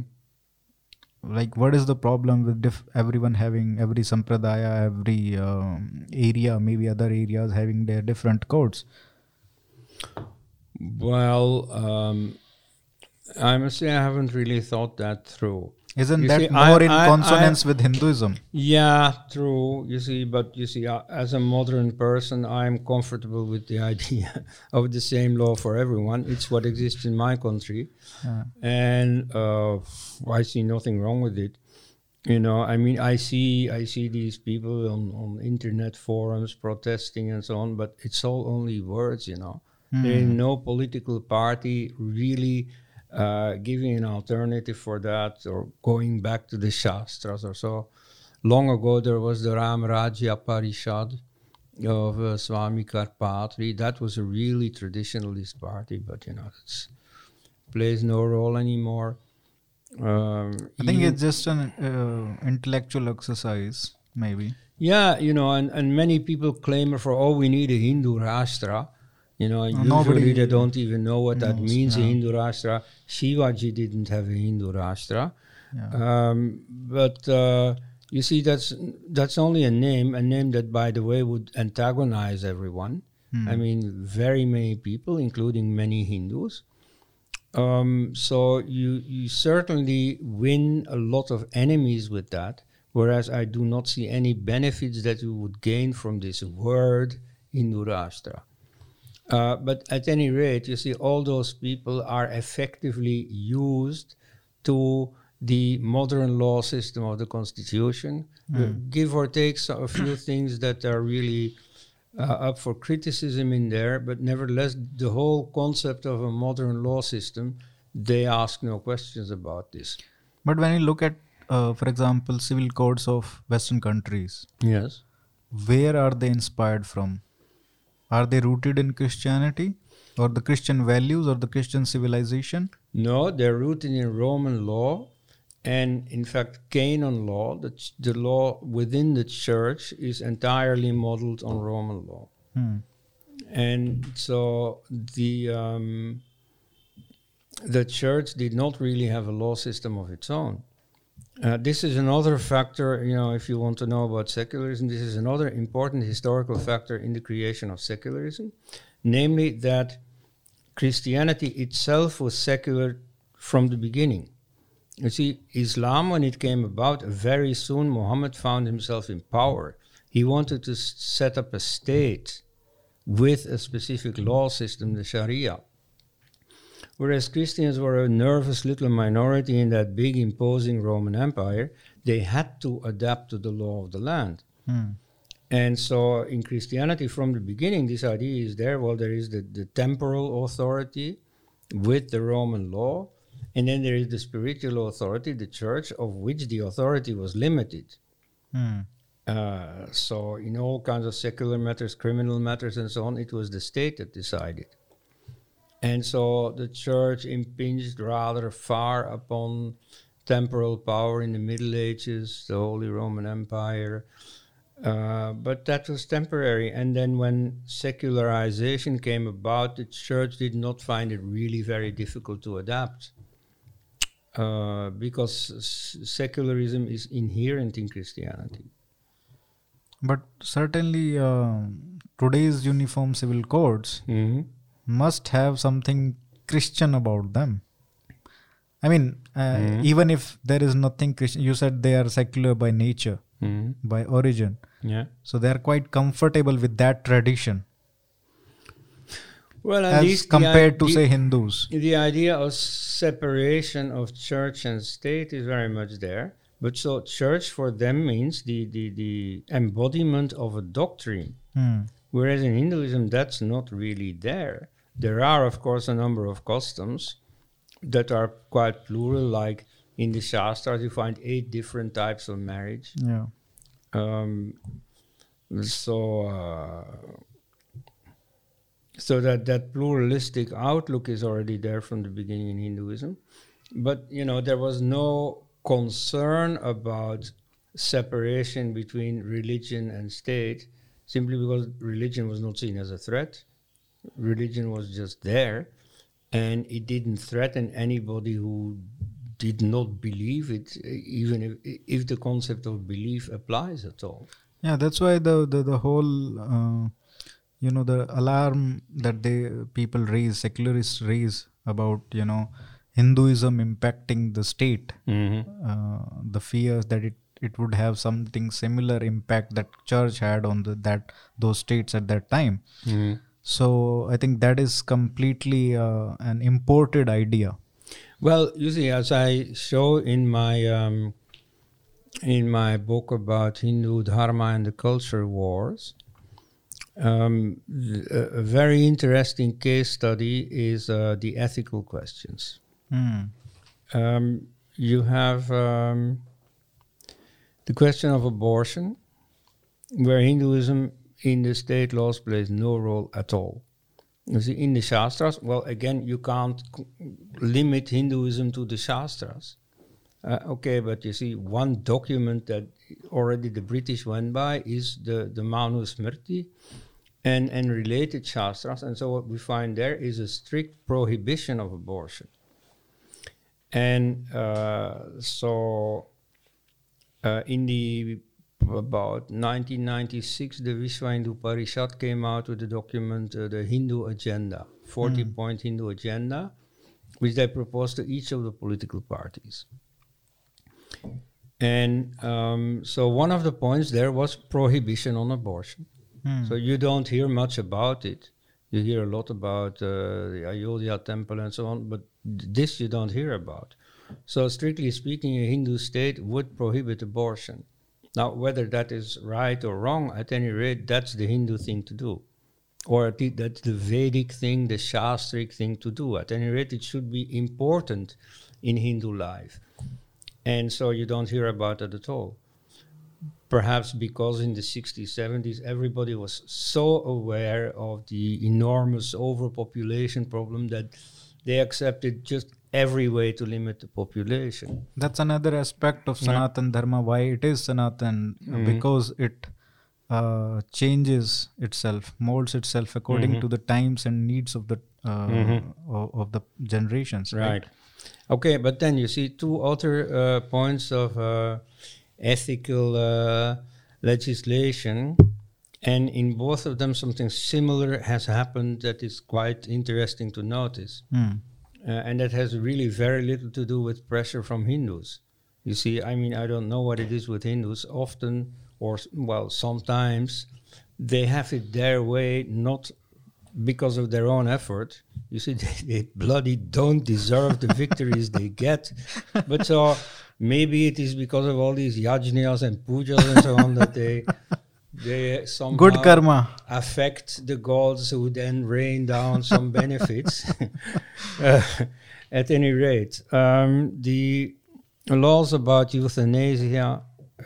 like what is the problem with diff- everyone having every sampradaya every um, area maybe other areas having their different codes Well, um, I must say I haven't really thought that through. Isn't You that see, I- more in I- I- consonance with hinduism Yeah, true. You see, but you see, uh, as a modern person, I'm comfortable with the idea of the same law for everyone. It's what exists in my country, Yeah. and uh, I see nothing wrong with it. You know, I mean, I see, I see these people on, on internet forums protesting and so on, but it's all only words. You know, there is no political party really uh, giving an alternative for that or going back to the Shastras or so. Long ago, there was the Ram Rajya Parishad of uh, Swami Karpatri. That was a really traditionalist party, but you know, it plays no role anymore. Um, i think it's just an uh, intellectual exercise maybe yeah, you know, and, and many people claim for, oh, we need a Hindu Rashtra. You know, usually nobody they don't even know what that knows, means, a. Hindu Rashtra. Shivaji didn't have a Hindu Rashtra. yeah Um, but uh, you see, that's that's only a name, a name that, by the way, would antagonize everyone. Hmm. I mean, very many people, including many Hindus. Um, so you you certainly win a lot of enemies with that. Whereas I do not see any benefits that you would gain from this word Hindu Rashtra. Uh, but at any rate, you see, all those people are effectively used to the modern law system of the constitution, uh, give or take so- a few things that are really uh, up for criticism in there, but nevertheless, the whole concept of a modern law system, they ask no questions about this. But when you look at, uh, for example, civil codes of Western countries, Yes. where are they inspired from? Are they rooted in Christianity or the Christian values or the Christian civilization? No, they're rooted in Roman law. And in fact, canon law, the, ch- the law within the church, is entirely modeled on Roman law. Hmm. and so the um, the church did not really have a law system of its own. Uh, this is another factor, you know, if you want to know about secularism, this is another important historical factor in the creation of secularism, namely that Christianity itself was secular from the beginning. You see, Islam, when it came about, very soon Muhammad found himself in power. He wanted to set up a state with a specific law system, the Sharia. Whereas Christians were a nervous little minority in that big imposing Roman Empire, they had to adapt to the law of the land. Hmm. And so in Christianity, from the beginning, this idea is there. Well, there is the, the temporal authority with the Roman law, and then there is the spiritual authority, the church, of which the authority was limited. Hmm. Uh, so in all kinds of secular matters, criminal matters, and so on, it was the state that decided. And so the church impinged rather far upon temporal power in the Middle Ages, the Holy Roman Empire. Uh, but that was temporary. And then when secularization came about, the church did not find it really very difficult to adapt. Uh, because s- secularism is inherent in Christianity. But certainly, uh, today's uniform civil codes Mm-hmm. Must have something Christian about them. I mean, uh, Mhm. even if there is nothing Christian, you said they are secular by nature, Mm-hmm. by origin. Yeah. So they are quite comfortable with that tradition Well, at as compared to, say, Hindus. the idea of separation of church and state is very much there. But so church for them means the, the, the embodiment of a doctrine. Hmm. Whereas in Hinduism, that's not really there. There are, of course, a number of customs that are quite plural, like in the Shastras, you find eight different types of marriage. Yeah. Um, so, uh, so that that pluralistic outlook is already there from the beginning in Hinduism, but you know there was no concern about separation between religion and state, simply because religion was not seen as a threat. Religion was just there, and it didn't threaten anybody who did not believe it, even if, if the concept of belief applies at all. Yeah, that's why the the, the whole uh, you know the alarm that they people raise, secularists raise about you know Hinduism impacting the state, uh, the fears that it it would have something similar impact that church had on the that those states at that time. So I think that is completely uh, an imported idea. Well, you see, as I show in my um, in my book about Hindu Dharma and the culture wars, um, a, very interesting case study is uh, the ethical questions. Hmm. Um, you have um, the question of abortion, where Hinduism in the state laws plays no role at all. You see, in the Shastras, well, again, you can't limit Hinduism to the Shastras. Uh, okay, but you see, one document that already the British went by is the, the Manu and, and related Shastras. And so what we find there is a strict prohibition of abortion. And uh, so uh, in the about 1996, the Vishwa Hindu Parishad came out with a document, uh, the Hindu Agenda, 40 point Hindu Agenda, which they proposed to each of the political parties. And um, so one of the points there was prohibition on abortion. Hmm. So you don't hear much about it. You hear a lot about uh, the Ayodhya temple and so on, but this you don't hear about. So strictly speaking, a Hindu state would prohibit abortion. Now, whether that is right or wrong, at any rate, that's the Hindu thing to do. Or that's the Vedic thing, the Shastric thing to do. At any rate, it should be important in Hindu life. And so you don't hear about it at all. Perhaps because in the 60s, 70s, everybody was so aware of the enormous overpopulation problem that they accepted just every way to limit the population. That's another aspect of Sanatan Dharma, why it is Sanatan, uh, because it uh, changes itself, molds itself according to the times and needs of the uh, of, of the generations. Right. Okay, but then you see two other uh, points of uh, ethical uh, legislation, and in both of them, something similar has happened that is quite interesting to notice. Hmm. Uh, and that has really very little to do with pressure from Hindus. You see, I mean, I don't know what it is with Hindus. Often, or well, sometimes, they have it their way, not because of their own effort. You see, they, they bloody don't deserve the victories they get. But so maybe it is because of all these yajnas and pujas and so on that they they somehow Good karma. affect the gods who then rain down some benefits. Uh, at any rate, um, the laws about euthanasia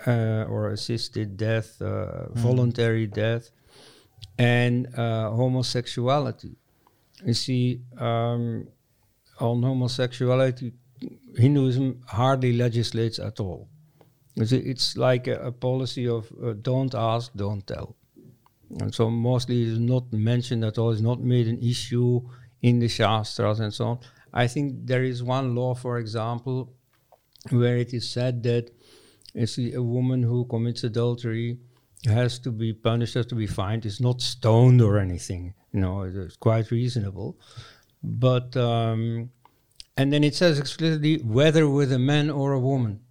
uh, or assisted death, uh, voluntary death, and uh, homosexuality. You see, um, on homosexuality, Hinduism hardly legislates at all. It's like a, a policy of uh, don't ask, don't tell. And so mostly it's not mentioned at all, it's not made an issue in the Shastras and so on. I think there is one law, for example, where it is said that a woman who commits adultery has to be punished, has to be fined. It's not stoned or anything. You know, it's quite reasonable. But, um, and then it says explicitly whether with a man or a woman,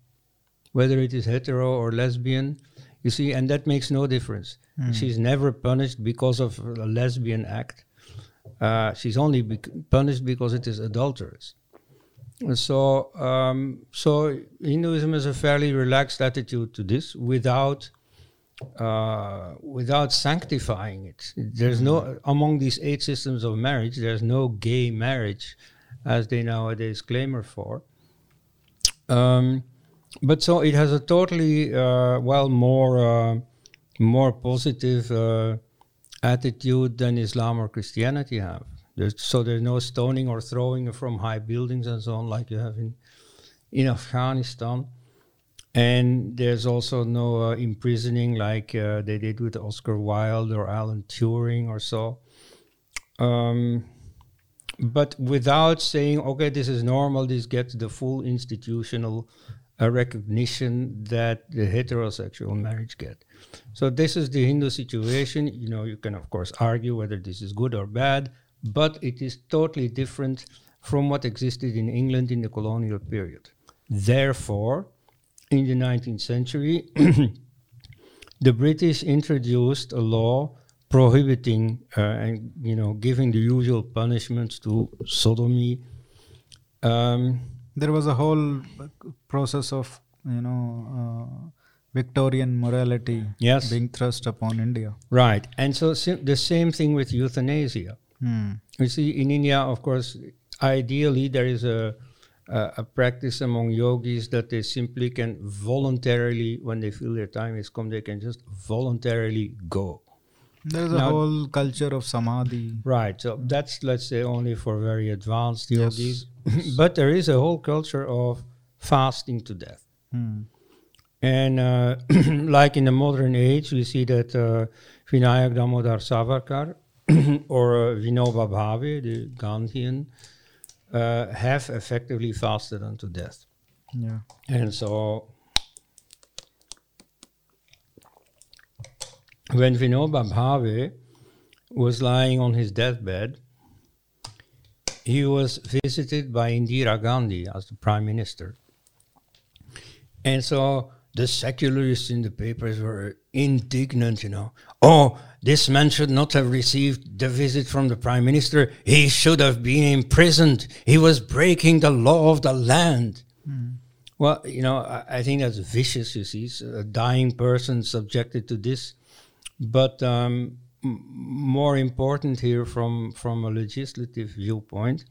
whether it is hetero or lesbian, you see, and that makes no difference. She's never punished because of a lesbian act. Uh, she's only bec- punished because it is adulterous. And So, um, so Hinduism has a fairly relaxed attitude to this, without uh, without sanctifying it. There's no among these eight systems of marriage. There's no gay marriage, as they nowadays clamor for. Um, but so it has a totally uh, well more uh, more positive uh, attitude than Islam or Christianity have. There's, so there's no stoning or throwing from high buildings and so on like you have in in Afghanistan. And there's also no uh, imprisoning like uh, they did with Oscar Wilde or Alan Turing or so. Um, but without saying, okay, this is normal, this gets the full institutional uh, recognition that the heterosexual marriage get. So this is the Hindu situation. You know, you can of course argue whether this is good or bad, but it is totally different from what existed in England in the colonial period. Therefore, in the 19th century, the British introduced a law prohibiting uh, and you know giving the usual punishments to sodomy. Um, There was a whole uh, process of, you know, uh, Victorian morality Yes. being thrust upon India. right, and so sim- the same thing with euthanasia. Hmm. You see, in India, of course, ideally there is a, a a practice among yogis that they simply can voluntarily, when they feel their time has come, they can just voluntarily go. There's a Now- whole culture of samadhi. Right. So that's let's say only for very advanced Yes. yogis, but there is a whole culture of fasting to death. Hmm. And uh, like in the modern age, we see that uh, Vinayak Damodar Savarkar or uh, Vinoba Bhave, the Gandhian, uh, have effectively fasted unto death. Yeah. And so when Vinoba Bhave was lying on his deathbed, he was visited by Indira Gandhi as the prime minister. And so the secularists in the papers were indignant, you know. Oh, this man should not have received the visit from the prime minister. He should have been imprisoned. He was breaking the law of the land. Hmm. Well, you know, I, I think that's vicious. You see, So a dying person subjected to this, but um, more important here from from a legislative viewpoint,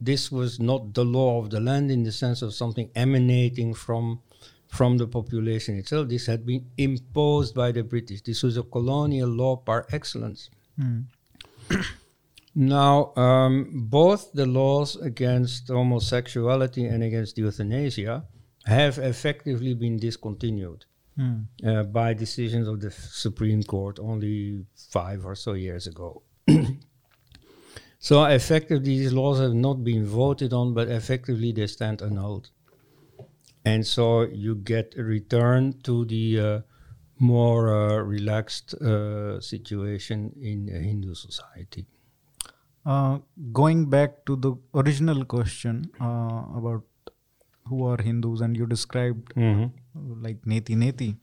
this was not the law of the land in the sense of something emanating from from the population itself. This had been imposed by the British. This was a colonial law par excellence. Now, um, both the laws against homosexuality and against euthanasia have effectively been discontinued Hmm. uh, by decisions of the Supreme Court only five or so years ago. so, effectively, these laws have not been voted on, but effectively they stand annulled. And so you get a return to the uh, more uh, relaxed uh, situation in Hindu society. Uh, going back to the original question uh, about who are Hindus, and you described uh, like neti neti.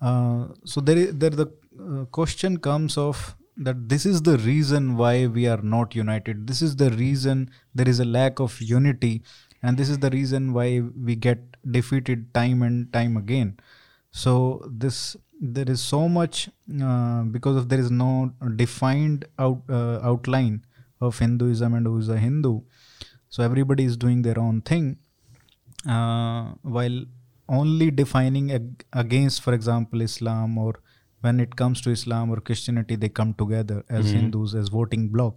Uh, so there, is, there the uh, question comes of that this is the reason why we are not united. This is the reason there is a lack of unity, and this is the reason why we get defeated time and time again. So this there is so much uh, because of there is no defined out uh, outline of Hinduism and who is a Hindu. So everybody is doing their own thing, uh, while only defining ag- against, for example, Islam or when it comes to Islam or Christianity, they come together as Hindus as voting bloc.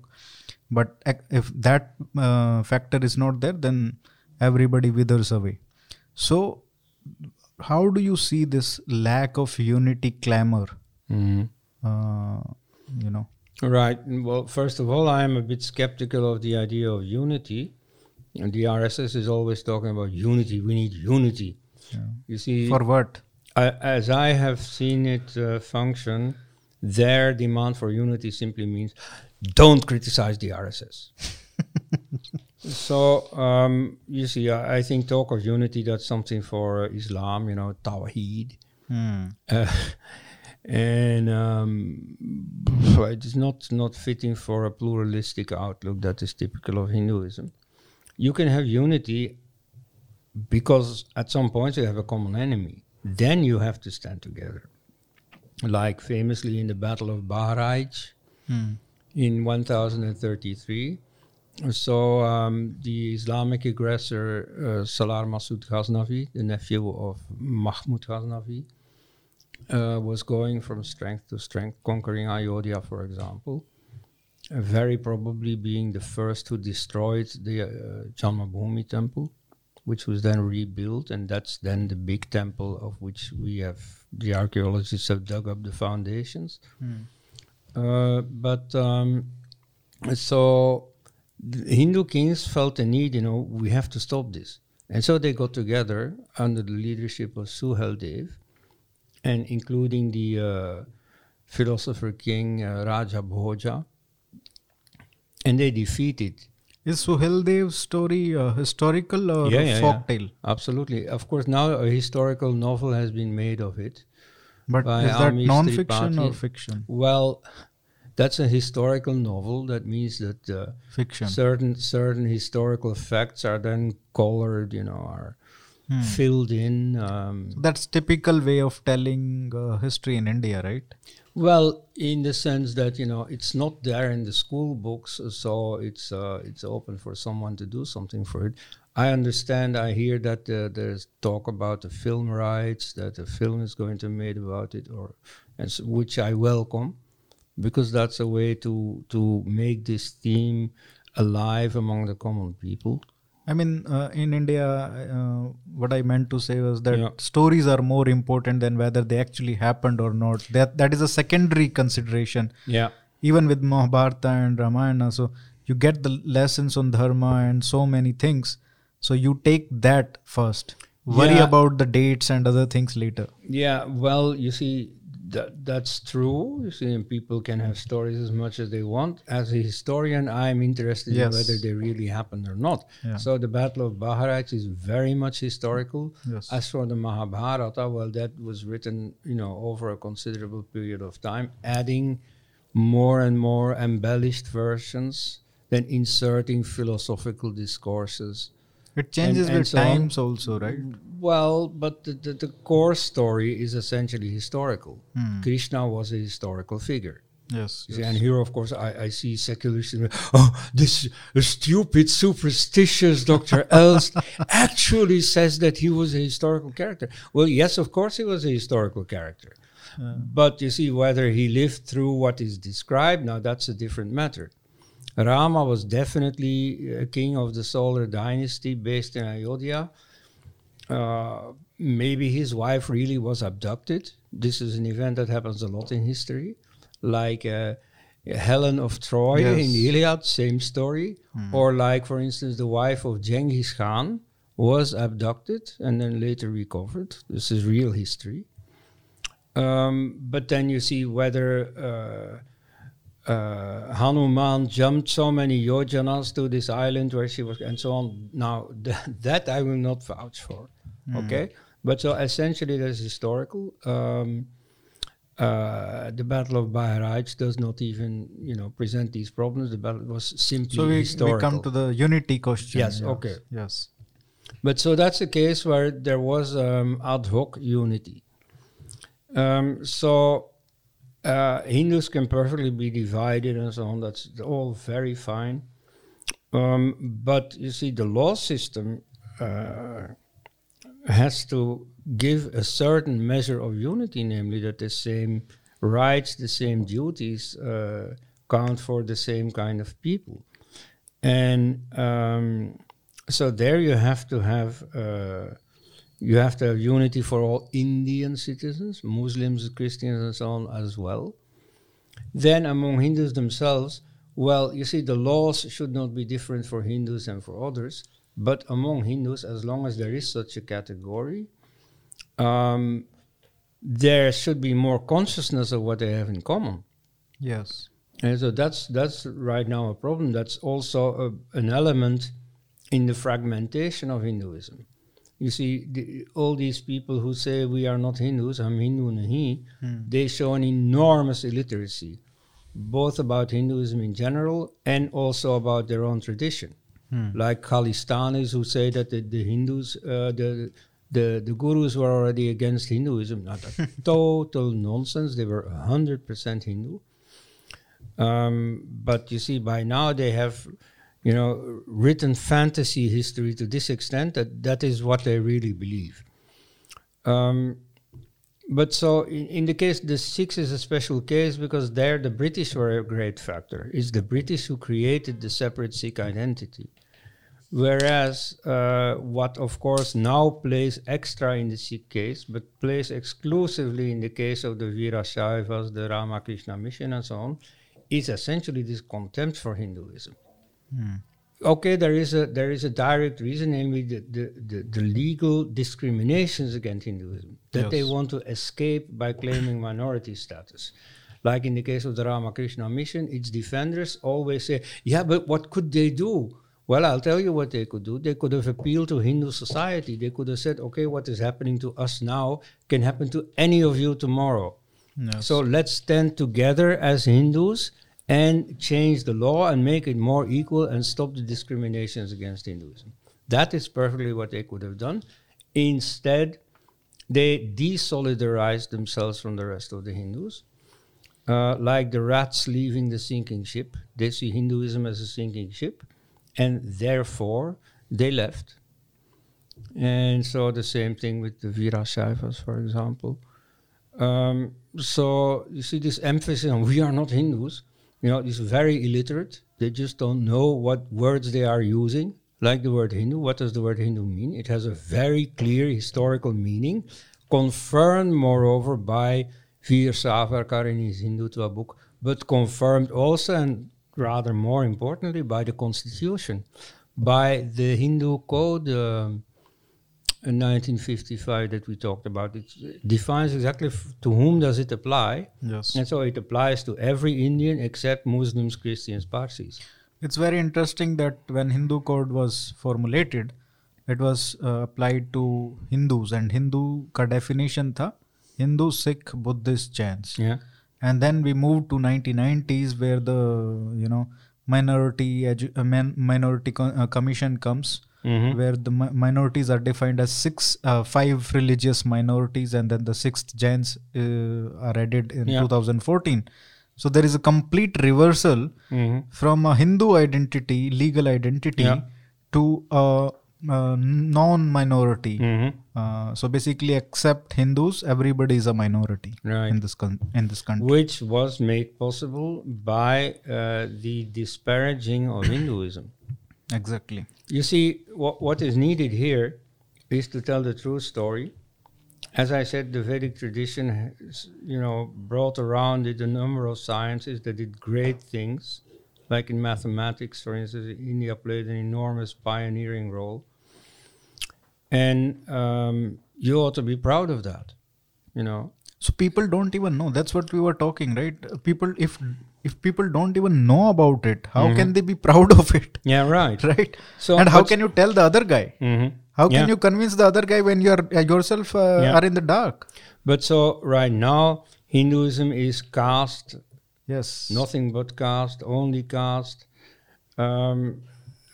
But ac- if that uh, factor is not there, then everybody withers away. So, how do you see this lack of unity clamor? Uh, you know, Right. Well, first of all, I am a bit skeptical of the idea of unity. And the RSS is always talking about unity. We need unity. You see, for what? I, as I have seen it uh, function, their demand for unity simply means don't criticize the RSS. so um, you see, I, I think talk of unity that's something for uh, Islam, you know, Tawheed. Hmm. Uh, and um, it is not not fitting for a pluralistic outlook that is typical of Hinduism. You can have unity because at some point you have a common enemy. Then you have to stand together, like famously in the Battle of Bahraich Hmm. in 1033. So um, the Islamic aggressor uh, Salar Masud Ghaznavi, the nephew of Mahmud Ghaznavi, uh, was going from strength to strength, conquering Ayodhya, for example. Uh, very probably being the first who destroyed the uh, Janmabhoomi temple, which was then rebuilt, and that's then the big temple of which we have the archaeologists have dug up the foundations. Uh, but um, so the Hindu kings felt the need, you know, we have to stop this. And so they got together under the leadership of Suheldev, and including the uh, philosopher king uh, Raja Bhoja. And they defeated. Is Suheldev's story uh, historical or Yeah, a yeah, folk yeah. tale? Absolutely. Of course, now a historical novel has been made of it. But is that non-fiction or fiction? Well, that's a historical novel. That means that uh, Fiction. certain certain historical facts are then colored, you know, are Hmm. filled in. Um, That's typical way of telling uh, history in India, right? Well, in the sense that you know it's not there in the school books, so it's uh, it's open for someone to do something for it. I understand. I hear that uh, there's talk about the film rights, that a film is going to be made about it, or and s which I welcome, because that's a way to to make this theme alive among the common people. I mean, uh, in India, uh, what I meant to say was that Yeah. stories are more important than whether they actually happened or not. That that is a secondary consideration. Yeah. Even with Mahabharata and Ramayana, so you get the lessons on dharma and so many things. So you take that first. Worry Yeah. about the dates and other things later. Yeah, well, you see, that that's true. You see, and people can have stories as much as they want. As a historian, I'm interested Yes. in whether they really happened or not. Yeah. So the Battle of Bahraich is very much historical. Yes. As for the Mahabharata, well, that was written, you know, over a considerable period of time, adding more and more embellished versions, then inserting philosophical discourses It changes and with so times also, right? Well, but the, the, the core story is essentially historical. Hmm. Krishna was a historical figure. Yes. See, And here, of course, I, I see secularists. Oh, this stupid, superstitious Dr. Elst actually says that he was a historical character. Well, yes, of course, he was a historical character. But you see, whether he lived through what is described, now that's a different matter. Rama was definitely a king of the solar dynasty based in Ayodhya. Uh, maybe his wife really was abducted. This is an event that happens a lot in history, like uh, Helen of Troy Yes. in the Iliad, same story. Or like, for instance, the wife of Genghis Khan was abducted and then later recovered. This is real history. Um, but then you see whether uh, Hanuman jumped so many yojanas to this island where she was, and so on. Now th- that I will not vouch for. Okay, but so essentially that's historical. Um, uh, the Battle of Bahraich does not even, you know, present these problems. The battle was simply So we, we come to the unity question. Yes, okay. Yes. But so that's a case where there was um, ad hoc unity. Um, so uh, Hindus can perfectly be divided and so on. That's all very fine. Um, but you see, the law system uh, has to give a certain measure of unity, namely that the same rights, the same duties uh, count for the same kind of people. And um, so there you have to have uh, you have to have unity for all Indian citizens, Muslims, Christians, and so on as well. Then among Hindus themselves, well, you see, the laws should not be different for Hindus and for others, but among Hindus, as long as there is such a category, um, there should be more consciousness of what they have in common. Yes. And so that's that's right now a problem. That's also a, an element in the fragmentation of Hinduism. You see, the, all these people who say we are not Hindus, I'm Hindu nahi, they show an enormous illiteracy, both about Hinduism in general and also about their own tradition. Like Khalistanis who say that the, the Hindus, uh, the, the the gurus were already against Hinduism. Not a total nonsense. They were hundred percent Hindu. Um, but you see, by now they have, you know, written fantasy history to this extent that that is what they really believe. Um, but so in, in the case, the Sikhs is a special case because there the British were a great factor. It's the British who created the separate Sikh identity. Whereas uh, what, of course, now plays extra in the Sikh case, but plays exclusively in the case of the Veerasaivas, the Ramakrishna mission, and so on, is essentially this contempt for Hinduism. Hmm. Okay, there is a there is a direct reason, namely the, the, the, the legal discriminations against Hinduism that they want to escape by claiming minority status. Like in the case of the Ramakrishna mission, its defenders always say, "Yeah, but what could they do?" Well, I'll tell you what they could do. They could have appealed to Hindu society. They could have said, "Okay, what is happening to us now can happen to any of you tomorrow." Yes. So let's stand together as Hindus and change the law and make it more equal and stop the discriminations against Hinduism. That is perfectly what they could have done. Instead, they desolidarized themselves from the rest of the Hindus. Uh, like the rats leaving the sinking ship, they see Hinduism as a sinking ship, and therefore they left. And so the same thing with the Veerasaivas, for example. Um, so you see this emphasis on we are not Hindus. You know, it's very illiterate. They just don't know what words they are using. Like the word Hindu, what does the word Hindu mean? It has a very clear historical meaning, confirmed moreover by Veer Savarkar in his Hindutva book, but confirmed also and rather more importantly by the constitution, by the Hindu code. Um, in 1955 that we talked about. It defines exactly f- to whom does it apply, yes. and so it applies to every Indian except Muslims, Christians, Parsis. It's very interesting that when Hindu code was formulated, it was uh, applied to Hindus and Hindu का definition था Hindu, Sikh, Buddhist, Jains. Yeah, And then we moved to 1990s where the you know minority edu- uh, man, minority co- uh, commission comes Mhm. where the mi- minorities are defined as six, uh, five religious minorities, and then the sixth Jains uh, are added in Yeah. 2014. So there is a complete reversal Mhm. from a Hindu identity, legal identity, Yeah. to a, a non-minority. Mhm. Uh, so basically, except Hindus, everybody is a minority Right. in this con- in this country. Which was made possible by uh, the disparaging of Hinduism. Exactly. You see, what, what is needed here is to tell the true story. As I said, the Vedic tradition, has, you know, brought around it a number of sciences that did great things. Like in mathematics, for instance, India played an enormous pioneering role. And um, you ought to be proud of that, you know. So people don't even know. That's what we were talking, right? People, if if people don't even know about it, how can they be proud of it, Yeah, right. right? So, and how can you tell the other guy? Mhm. How can Yeah. you convince the other guy when you are uh, yourself uh, Yeah. are in the dark? But so right now, Hinduism is caste Yes. nothing but caste, only caste. Um,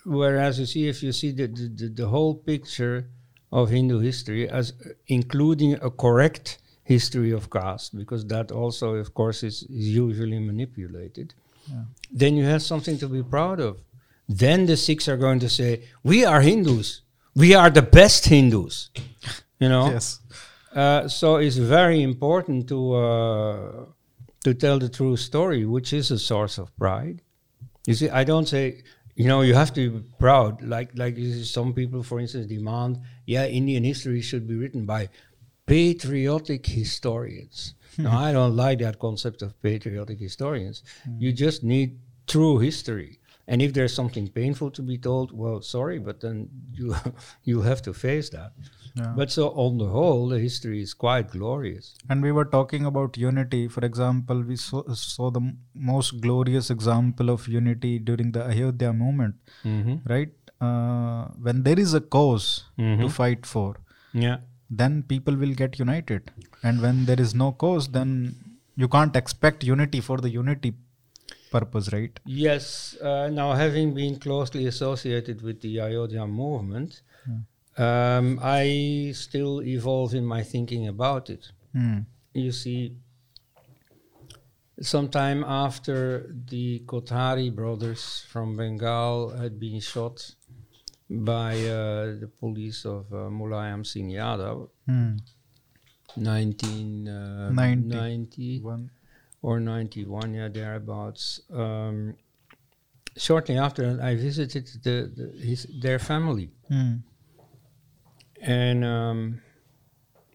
whereas you see, if you see the, the, the, whole picture of Hindu history as including a correct history of caste, because that also, of course, is, is usually manipulated, Yeah. then you have something to be proud of. Then the Sikhs are going to say, "We are Hindus. We are the best Hindus." You know. Yes. Uh, so it's very important to uh, to tell the true story, which is a source of pride. You see, I don't say you know you have to be proud. Like like you see some people, for instance, demand yeah Indian history should be written by patriotic historians. now, I don't like that concept of patriotic historians. You just need true history. And if there's something painful to be told, well, sorry, but then you you have to face that. Yeah. But so on the whole, the history is quite glorious. And we were talking about unity. For example, we saw, saw the m- most glorious example of unity during the Ayodhya movement, Mm-hmm. right? Uh, when there is a cause to Mhm. fight for, Yeah. Then people will get united. And when there is no cause, then you can't expect unity for the unity purpose, right? Yes. Uh, now, having been closely associated with the Ayodhya movement, um, I still evolve in my thinking about it. Hmm. You see, sometime after the Kothari brothers from Bengal had been shot by uh, the police of uh, Mulayam Singh Yadav, Hmm. 1990 90. One. or 91, yeah, thereabouts. Um, shortly after that, I visited the, the, his, their family. Hmm. And um,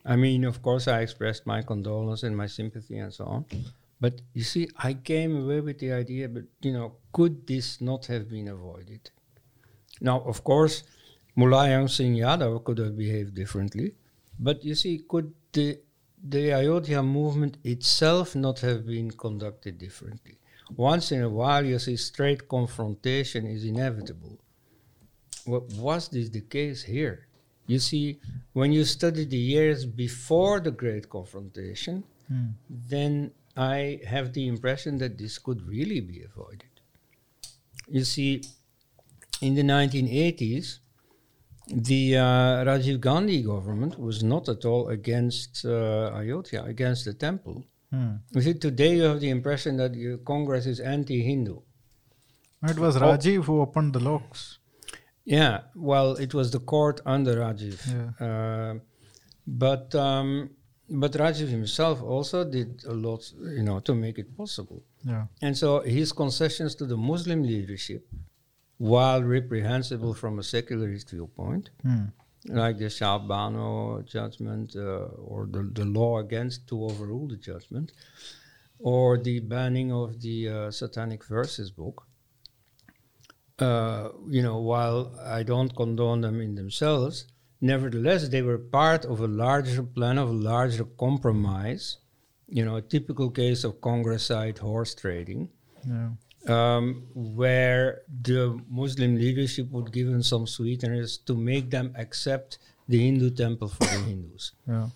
I mean, of course, I expressed my condolence and my sympathy and so on. But you see, I came away with the idea, but you know, could this not have been avoided? Now, of course, Mulayam Singh Yadav could have behaved differently, but you see, could the the Ayodhya movement itself not have been conducted differently? Once in a while, you see, straight confrontation is inevitable. What was this the case here? You see, when you study the years before the Great Confrontation, Hmm. then I have the impression that this could really be avoided. You see, in the 1980s, the uh, Rajiv Gandhi government was not at all against uh, Ayodhya, against the temple. Hmm. You see, today you have the impression that the Congress is anti-Hindu. It was Rajiv who opened the locks. Yeah, well, it was the court under Rajiv. Yeah. Uh, but um, but Rajiv himself also did a lot, you know, to make it possible. Yeah. And so his concessions to the Muslim leadership, while reprehensible from a secularist viewpoint, Hmm. like the Shah Bano judgment uh, or the, the law against to overrule the judgment, or the banning of the uh, Satanic Verses book. Uh, you know, while I don't condone them in themselves, nevertheless, they were part of a larger plan, of a larger compromise. You know, a typical case of Congress-side horse trading Yeah. Um, where the Muslim leadership would give them some sweeteners to make them accept the Hindu temple for the Hindus. Yeah.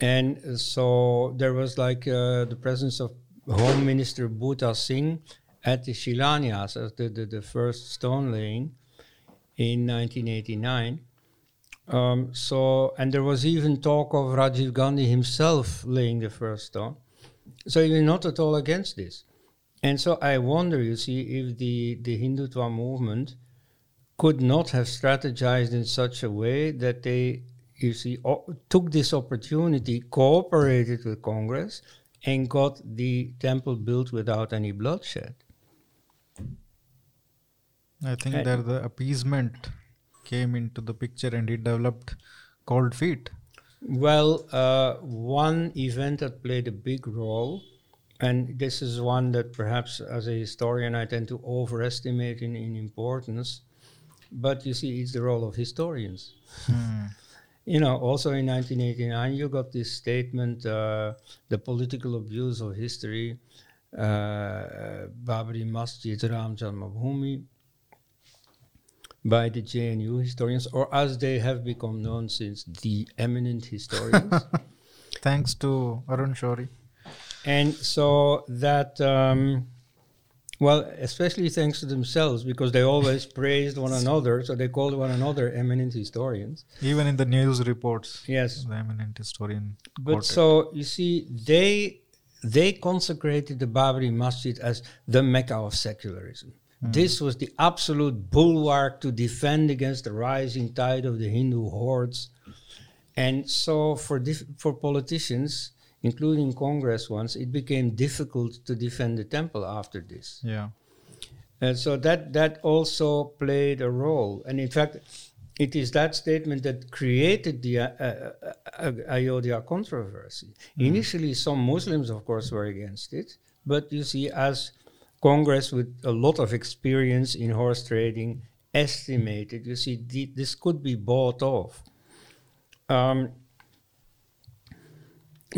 And uh, so there was like uh, the presence of Home Minister Buta Singh at the Shilanyas, as the, the, the first stone laying. in 1989. Um, so, and there was even talk of Rajiv Gandhi himself laying the first stone. So he was not at all against this. And so I wonder, you see, if the, the Hindutva movement could not have strategized in such a way that they, you see, o- took this opportunity, cooperated with Congress, and got the temple built without any bloodshed. I think Uh, there the appeasement came into the picture and he developed cold feet. Well, uh, one event that played a big role, and this is one that perhaps as a historian I tend to overestimate in, in importance, but you see, it's the role of historians. Hmm. You know, also in 1989, you got this statement, uh, the political abuse of history, uh, Babri Masjid Ram Janmabhoomi, by the JNU historians, or as they have become known since, the eminent historians. Thanks to Arun Shourie. And so that, um, well, especially thanks to themselves, because they always praised one another, so they called one another eminent historians. Even in the news reports, Yes, the eminent historian. But so you see, they they consecrated the Babri Masjid as the Mecca of secularism. This was the absolute bulwark to defend against the rising tide of the Hindu hordes. And so for dif- for politicians, including Congress once, it became difficult to defend the temple after this. yeah. And so that that also played a role. And in fact, it is that statement that created the uh, uh, uh, Ayodhya controversy. Initially, some Muslims, of course, were against it. But you see, as Congress, with a lot of experience in horse trading, estimated, you see, th- this could be bought off. Um,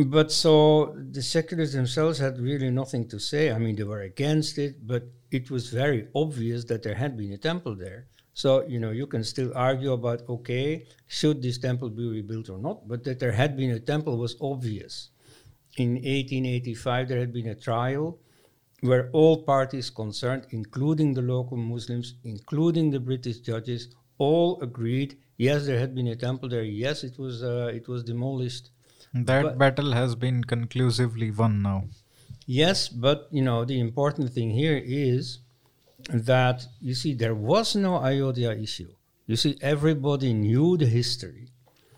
but so the secularists themselves had really nothing to say. I mean, they were against it, but it was very obvious that there had been a temple there. So, you know, you can still argue about, okay, should this temple be rebuilt or not? But that there had been a temple was obvious. In 1885, there had been a trial where all parties concerned, including the local Muslims, including the British judges, all agreed, yes, there had been a temple there. Yes, it was, uh, it was demolished. That But- battle has been conclusively won now. Yes, but you know the important thing here is that you see there was no Ayodhya issue. You see, everybody knew the history.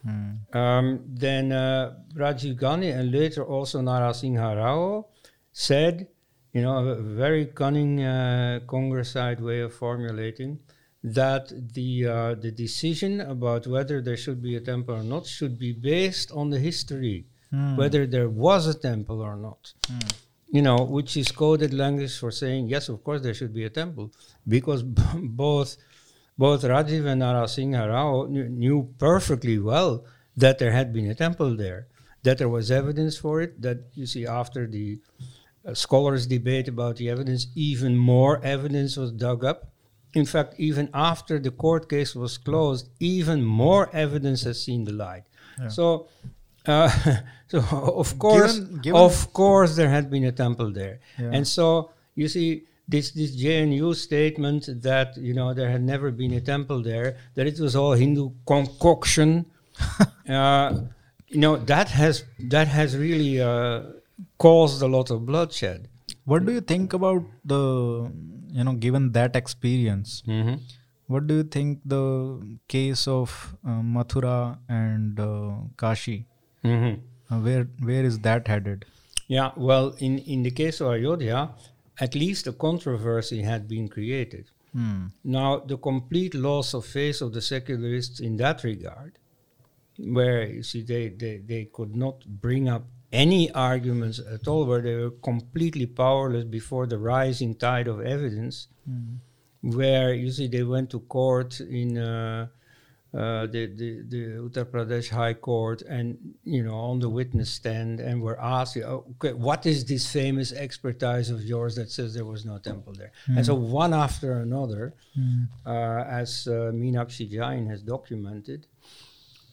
Hmm. Um, then uh, Rajiv Gandhi and later also Narasingha Rao said, you know, a very cunning uh, Congressite way of formulating that the uh, the decision about whether there should be a temple or not should be based on the history, Hmm. whether there was a temple or not Hmm. you know, which is coded language for saying yes, of course there should be a temple, because b- both both Rajiv and Narasingha Rao knew, knew perfectly well that there had been a temple there, that there was evidence for it. That you see after the uh, scholars debate about the evidence, even more evidence was dug up. In fact, even after the court case was closed, even more evidence has seen the light. Yeah. So. Uh, so of course, Given- given- of course, there had been a temple there, Yeah. and so you see this this JNU statement that you know there had never been a temple there, that it was all Hindu concoction. uh, you know that has that has really uh, caused a lot of bloodshed. What do you think about the, you know, given that experience, Mm-hmm. what do you think the case of uh, Mathura and uh, Kashi? Mm-hmm. Uh, where where is that headed? Yeah, well, in in the case of Ayodhya, at least a controversy had been created. Hmm. Now, the complete loss of face of the secularists in that regard, where you see they, they, they could not bring up any arguments at all, where they were completely powerless before the rising tide of evidence, Hmm. where you see they went to court in uh, uh, the, the, the Uttar Pradesh High Court and, you know, on the witness stand and were asked, "Oh, okay, what is this famous expertise of yours that says there was no temple there? And so one after another, Hmm. uh, as uh, Meenakshi Jain has documented,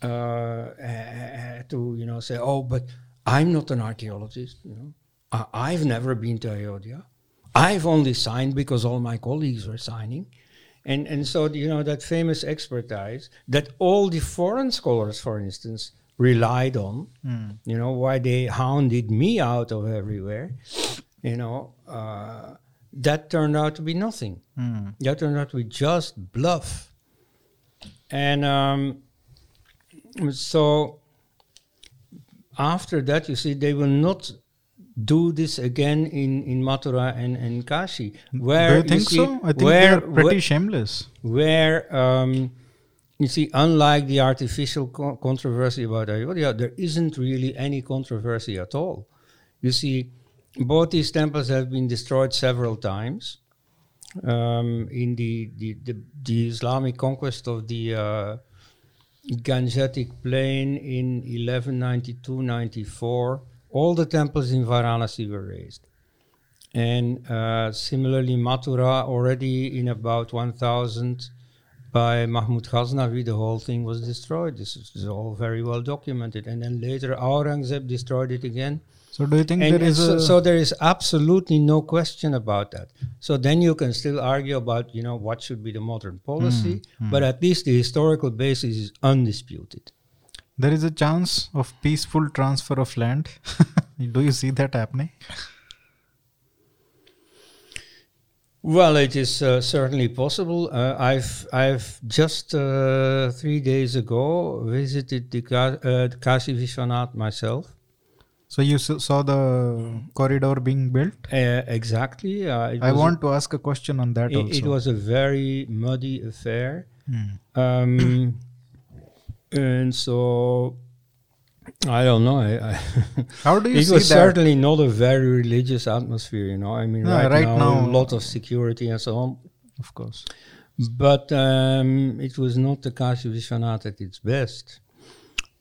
uh, had to, you know, say, oh, but I'm not an archaeologist, you know. I I've never been to Ayodhya. I've only signed because all my colleagues were signing. And and so you know that famous expertise that all the foreign scholars, for instance, relied on. You know why they hounded me out of everywhere. You know uh, that turned out to be nothing. Hmm. That turned out to be just bluff. And um, so after that, you see, they will not do this again in, in Mathura and, and Kashi. Where Do you think see, so? I think where, they are pretty where- shameless. where um, you see, unlike the artificial co- controversy about Ayodhya, there isn't really any controversy at all. You see, both these temples have been destroyed several times. Um, in the, the, the, the Islamic conquest of the uh, Gangetic plain in 1192-94, all the temples in Varanasi were razed. And uh, similarly, Mathura already in about 1000 by Mahmud Ghaznavi, the whole thing was destroyed. This is, this is all very well documented. And then later, Aurangzeb destroyed it again. So do you think And, there is so, a so there is absolutely no question about that. So then you can still argue about, you know, what should be the modern policy, but at least the historical basis is undisputed. there is a chance of peaceful transfer of land? do you see that happening? Well, it is uh, certainly possible. Uh, I've I've just uh, three days ago visited the Ka- uh, Kashi Vishwanath myself. So you saw the corridor being built? Uh, exactly. Uh, I was a- want to ask a question on that it, also. it was a very muddy affair, Hmm. um, and so I don't know. I, I How do you it was that? certainly not a very religious atmosphere. You know, I mean, No, right, right now, now- a lot of security and so on. Of course. But um, it was not the Kashi Vishwanath at its best.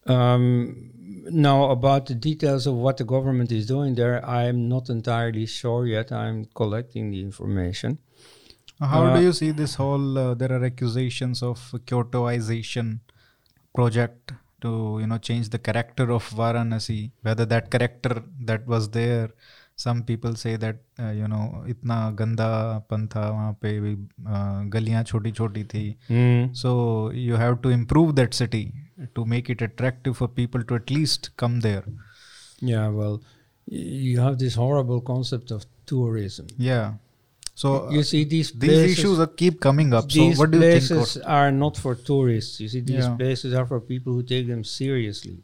Um, now, about the details of what the government is doing there, I'm not entirely sure yet. I'm collecting the information. How Uh, do you see this whole? Uh, there are accusations of Kyotoization project to you know change the character of Varanasi. Whether that character that was there, some people say that uh, you know इतना गंदा पन था वहाँ पे भी uh, गलियाँ छोटी छोटी थी. So you have to improve that city to make it attractive for people to at least come there. Yeah, well, y- you have this horrible concept of tourism. Yeah. So You see, these these issues are keep coming up. So what do you think? places are not for tourists. You see, these Yeah. places are for people who take them seriously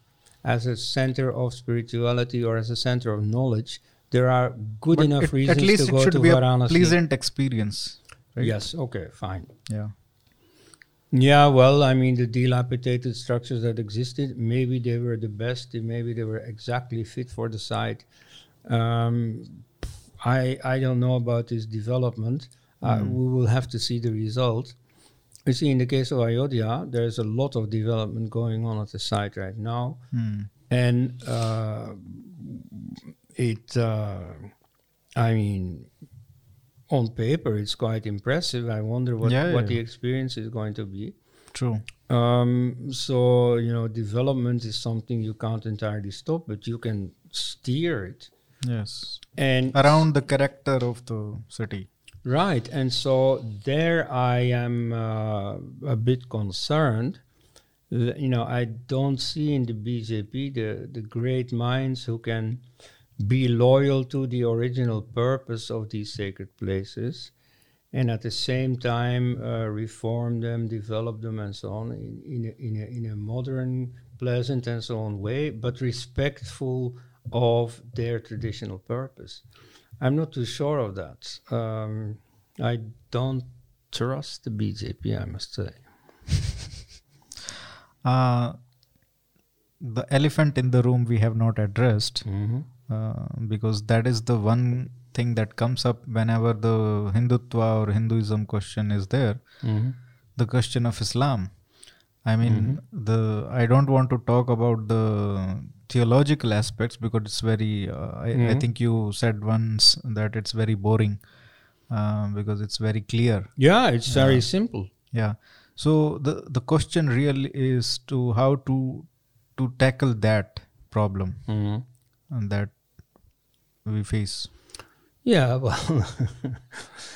as a center of spirituality or as a center of knowledge. There are good But enough it- reasons at least it should to be a pleasant experience. right? Yes. Okay. Fine. Yeah. Yeah. Well, I mean, the dilapidated structures that existed, maybe they were the best. Maybe they were exactly fit for the site. Um, I I don't know about this development. Uh, we will have to see the result. You see, in the case of Ayodhya, there's a lot of development going on at the site right now, Hmm. and uh, it. Uh, I mean, on paper, it's quite impressive. I wonder what Yeah, what yeah. the experience is going to be. True. Um, so you know, development is something you can't entirely stop, but you can steer it. Yes. And Around the character of the city. Right, and so there I am uh, a bit concerned. You know, I don't see in the BJP the, the great minds who can be loyal to the original purpose of these sacred places and at the same time uh, reform them, develop them, and so on in, in, a, in, a, in a modern, pleasant, and so on way, but respectful of their traditional purpose. I'm not too sure of that. Um, I don't trust the BJP, I must say. Uh, the elephant in the room we have not addressed Mm-hmm. Uh, because that is the one thing that comes up whenever the Hindutva or Hinduism question is there. Mm-hmm. The question of Islam. I mean, the I don't want to talk about the theological aspects because it's very. Uh, I, I Mhm. think you said once that it's very boring uh, because it's very clear. Yeah, it's very simple. Yeah. So the the question really is to how to to tackle that problem Mm-hmm. and that we face. Yeah, well,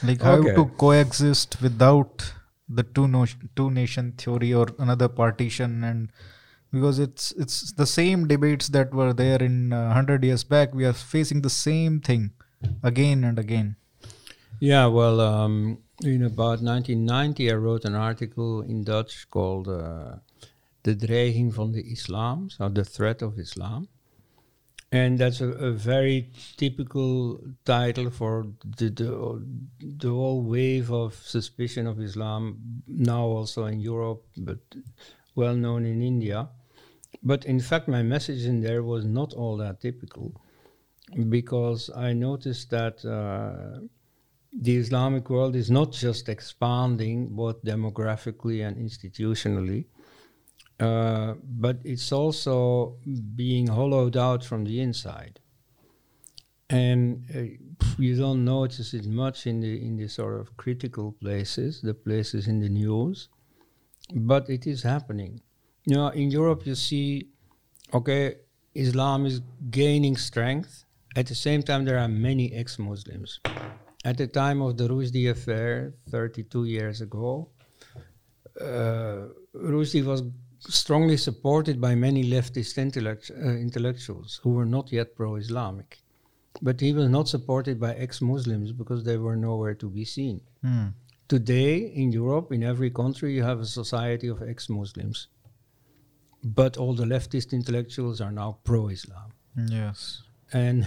Like how Okay. to coexist without the two no, two nation theory or another partition and because it's it's the same debates that were there in uh, 100 years back we are facing the same thing again and again yeah well um, in about 1990 i wrote an article in dutch called uh, de dreiging van de islam so the threat of islam and that's a, a, very typical title for the, the, the whole wave of suspicion of Islam now also in Europe, but well known in India. But in fact, my message in there was not all that typical because I noticed that uh, the Islamic world is not just expanding both demographically and institutionally, uh, but it's also being hollowed out from the inside. And uh, you don't notice it much in the in the sort of critical places, the places in the news, but it is happening. You know, in Europe, you see, okay, Islam is gaining strength. At the same time, there are many ex-Muslims. At the time of the Rushdie affair, 32 years ago, uh, Rushdie was strongly supported by many leftist intellect, uh, intellectuals who were not yet pro Islamic. But he was not supported by ex Muslims because they were nowhere to be seen. Hmm. Today, in Europe, in every country, you have a society of ex Muslims. But all the leftist intellectuals are now pro Islam. Yes. And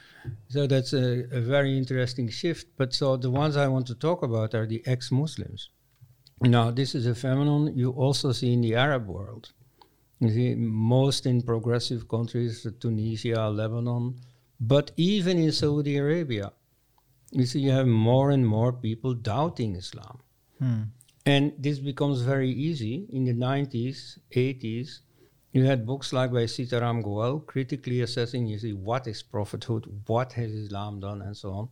so that's a, a very interesting shift. But so the ones I want to talk about are the ex Muslims. Now, this is a phenomenon you also see in the Arab world. You see, most in progressive countries, Tunisia, Lebanon, but even in Saudi Arabia, you see, you have more and more people doubting Islam. Hmm. And this becomes very easy. In the 90s, 80s, you had books like by Sitaram Goel critically assessing, you see, what is prophethood, what has Islam done, and so on.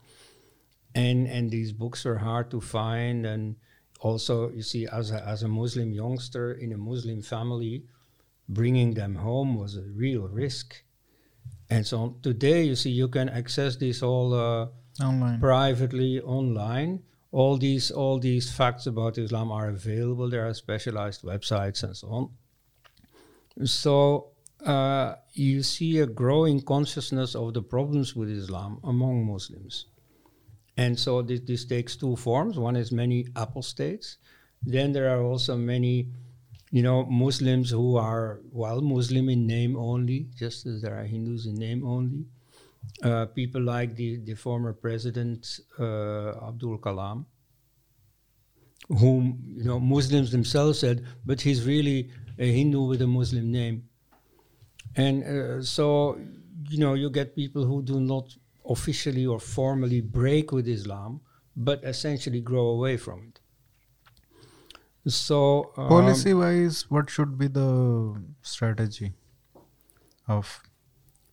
And, and these books are hard to find, and also, you see, as a, as a Muslim youngster in a Muslim family, bringing them home was a real risk. And so today, you see, you can access this all uh, online privately online. All these all these facts about Islam are available. There are specialized websites and so on. So uh, you see a growing consciousness of the problems with Islam among Muslims. And so this, this takes two forms. One is many apostates. Then there are also many, you know, Muslims who are, well, Muslim in name only, just as there are Hindus in name only. Uh, people like the, the former president uh, Abdul Kalam, whom, you know, Muslims themselves said, but he's really a Hindu with a Muslim name. And uh, so, you know, you get people who do not officially or formally break with Islam, but essentially grow away from it. So, um, policy wise, what should be the strategy of?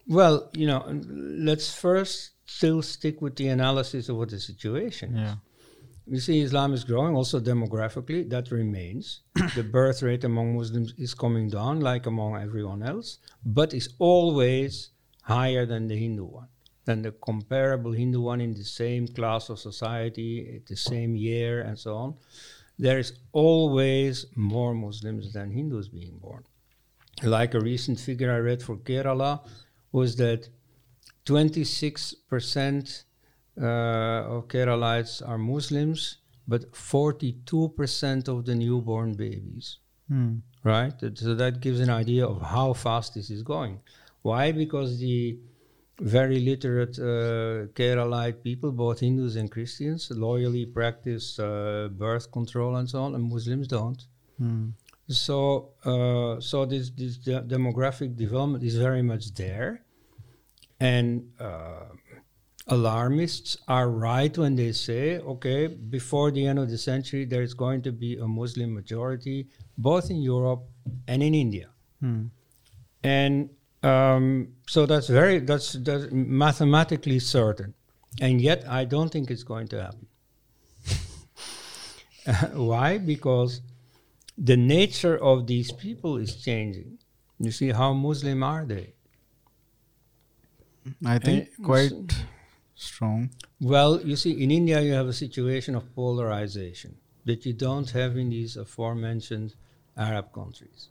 Well, you know, let's first still stick with the analysis of what the situation is. Yeah. You see, Islam is growing also demographically, that remains. the birth rate among Muslims is coming down, like among everyone else, but is always higher than the Hindu one than the comparable Hindu one in the same class of society, the same year, and so on. There is always more Muslims than Hindus being born. Like a recent figure I read for Kerala was that 26% uh, of Keralites are Muslims, but 42% of the newborn babies. Hmm. Right? So that gives an idea of how fast this is going. Why? Because the very literate uh, Keralite people, both Hindus and Christians, loyally practice uh, birth control and so on, and Muslims don't. Hmm. So, uh, so this this de- demographic development is very much there, and uh, alarmists are right when they say, okay, before the end of the century, there is going to be a Muslim majority, both in Europe and in India. Hmm. And um, so that's very that's, that's mathematically certain, and yet I don't think it's going to happen. Why? Because the nature of these people is changing. You see, how Muslim are they? I think And quite s- strong. Well, you see, in India, you have a situation of polarization. that you don't have in these aforementioned Arab countries.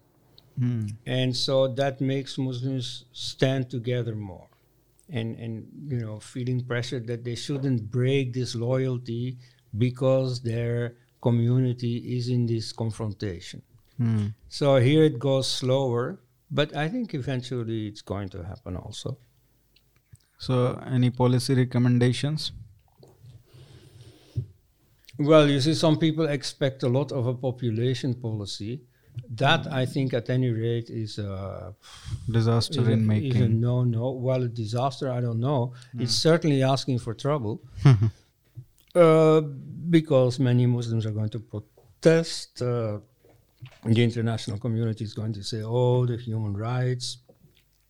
Hmm. And so that makes Muslims stand together more and, and you know, feeling pressure that they shouldn't break this loyalty because their community is in this confrontation. Hmm. So here it goes slower, but I think eventually it's going to happen also. So, any policy recommendations? Well, you see, some people expect a lot of a population policy. That I think, at any rate, is a, Disaster is a, in is a making. no no. Well, a disaster, I don't know. It's certainly asking for trouble uh, because many Muslims are going to protest. Uh, the international community is going to say, "Oh, the human rights."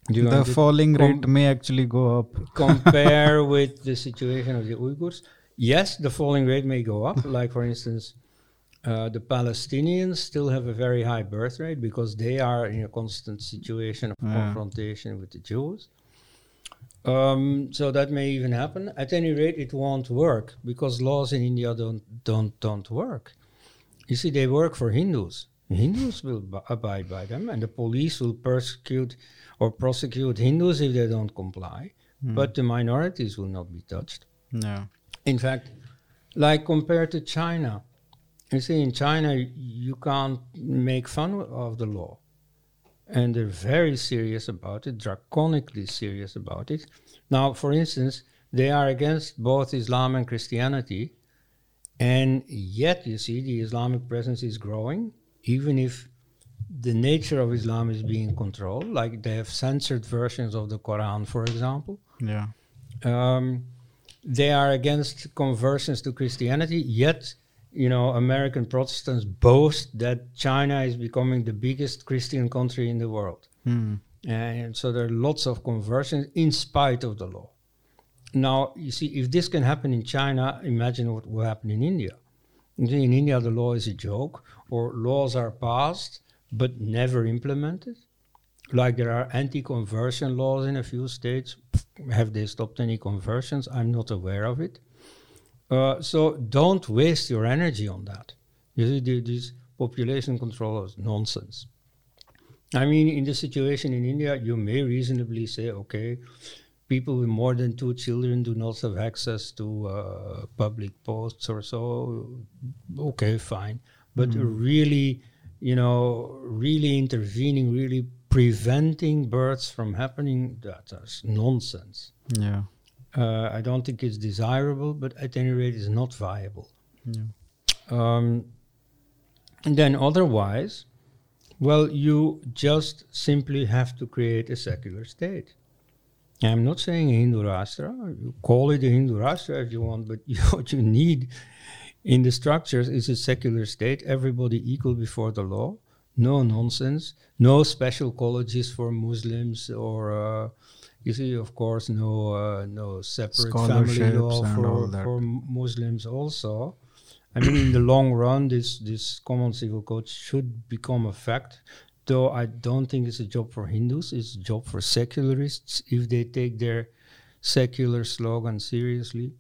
The falling rate may actually go up. compare with the situation of the Uyghurs. Yes, the falling rate may go up. Like, for instance, uh, the Palestinians still have a very high birth rate because they are in a constant situation of Yeah. confrontation with the Jews. Um, so that may even happen. At any rate, it won't work because laws in India don't don't don't work. You see, they work for Hindus. Hindus will b- abide by them, and the police will persecute or prosecute Hindus if they don't comply. But the minorities will not be touched. No. In fact, like compared to China, you see, in China, you can't make fun of the law. And they're very serious about it, draconically serious about it. Now, for instance, they are against both Islam and Christianity. And yet, you see, the Islamic presence is growing, even if the nature of Islam is being controlled. Like they have censored versions of the Quran, for example. Yeah. Um, they are against conversions to Christianity, yet, you know, American Protestants boast that China is becoming the biggest Christian country in the world. Hmm. And so there are lots of conversions in spite of the law. Now, you see, if this can happen in China, imagine what will happen in India. In India, the law is a joke, or laws are passed but never implemented. Like there are anti conversion laws in a few states. Have they stopped any conversions? I'm not aware of it. Uh, so don't waste your energy on that. You see, the- this population control is nonsense. I mean, in the situation in India, you may reasonably say, okay, people with more than two children do not have access to uh, public posts or so. Okay, fine. But really, you know, really intervening, really preventing births from happening, that is nonsense. Yeah. Uh, I don't think it's desirable, but at any rate, it's not viable. Yeah. Um, and then otherwise, well, you just simply have to create a secular state. I'm not saying Hindu Rashtra. You call it a Hindu Rashtra if you want, but you, what you need in the structures is a secular state, everybody equal before the law, no nonsense, no special colleges for Muslims, or uh, you see, of course, no uh, no separate family law for, for Muslims also. I mean, in the long run, this this common civil code should become a fact. Though I don't think it's a job for Hindus; it's a job for secularists if they take their secular slogan seriously.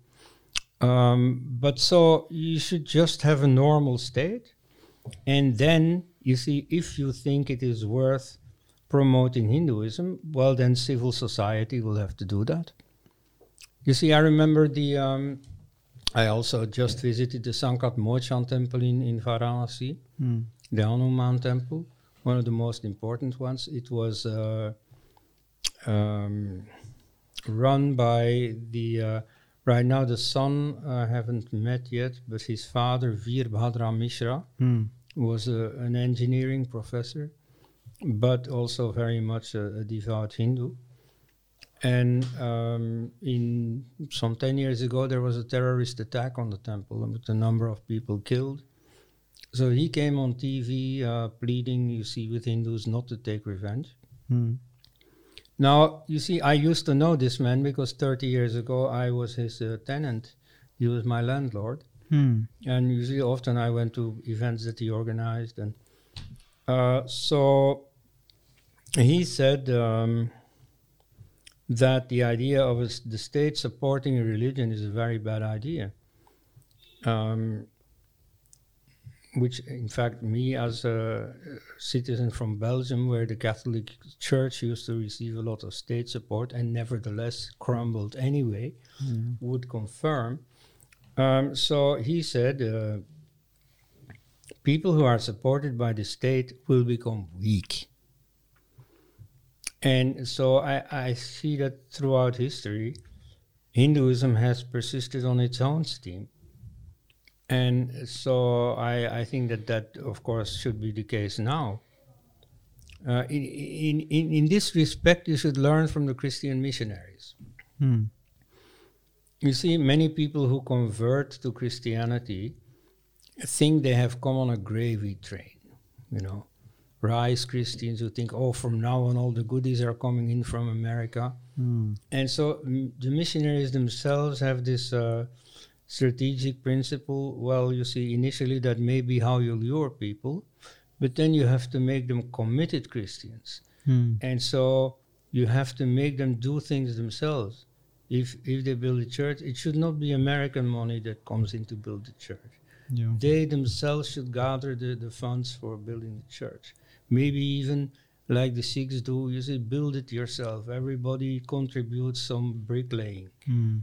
Um, but so you should just have a normal state, and then you see if you think it is worth promoting Hinduism, well, then civil society will have to do that. You see, I remember the. Um, I also just visited the Sankat Mochan temple in, in Varanasi, Hmm. the Hanuman temple, one of the most important ones. It was uh, um, run by the. Uh, right now, the son I haven't met yet, but his father, Veer Bhadra Mishra, Hmm. was a, an engineering professor, but also very much a, a devout Hindu. And um, in some 10 years ago, there was a terrorist attack on the temple with a number of people killed. So he came on TV uh, pleading, you see, with Hindus not to take revenge. Hmm. Now, you see, I used to know this man because 30 years ago I was his uh, tenant. He was my landlord. Hmm. And usually, often I went to events that he organized, and uh, so he said um, that the idea of a the state supporting a religion is a very bad idea. Um, which in fact me as a citizen from Belgium, where the Catholic Church used to receive a lot of state support and nevertheless crumbled anyway, Mm. would confirm. Um, so he said, uh, people who are supported by the state will become weak. And so I, I see that throughout history, Hinduism has persisted on its own steam. And so I, I think that that, of course, should be the case now. Uh, in, in, in, in this respect, you should learn from the Christian missionaries. Hmm. You see, many people who convert to Christianity think they have come on a gravy train. You know, rice Christians who think, oh, from now on all the goodies are coming in from America. Hmm. And so mm, the missionaries themselves have this uh, strategic principle. Well, you see, initially that may be how you lure people, but then you have to make them committed Christians. Hmm. And so you have to make them do things themselves. If if they build a church, it should not be American money that comes in to build the church. Yeah. They themselves should gather the, the funds for building the church. Maybe even like the Sikhs do, you say build it yourself. Everybody contributes some bricklaying. Hmm.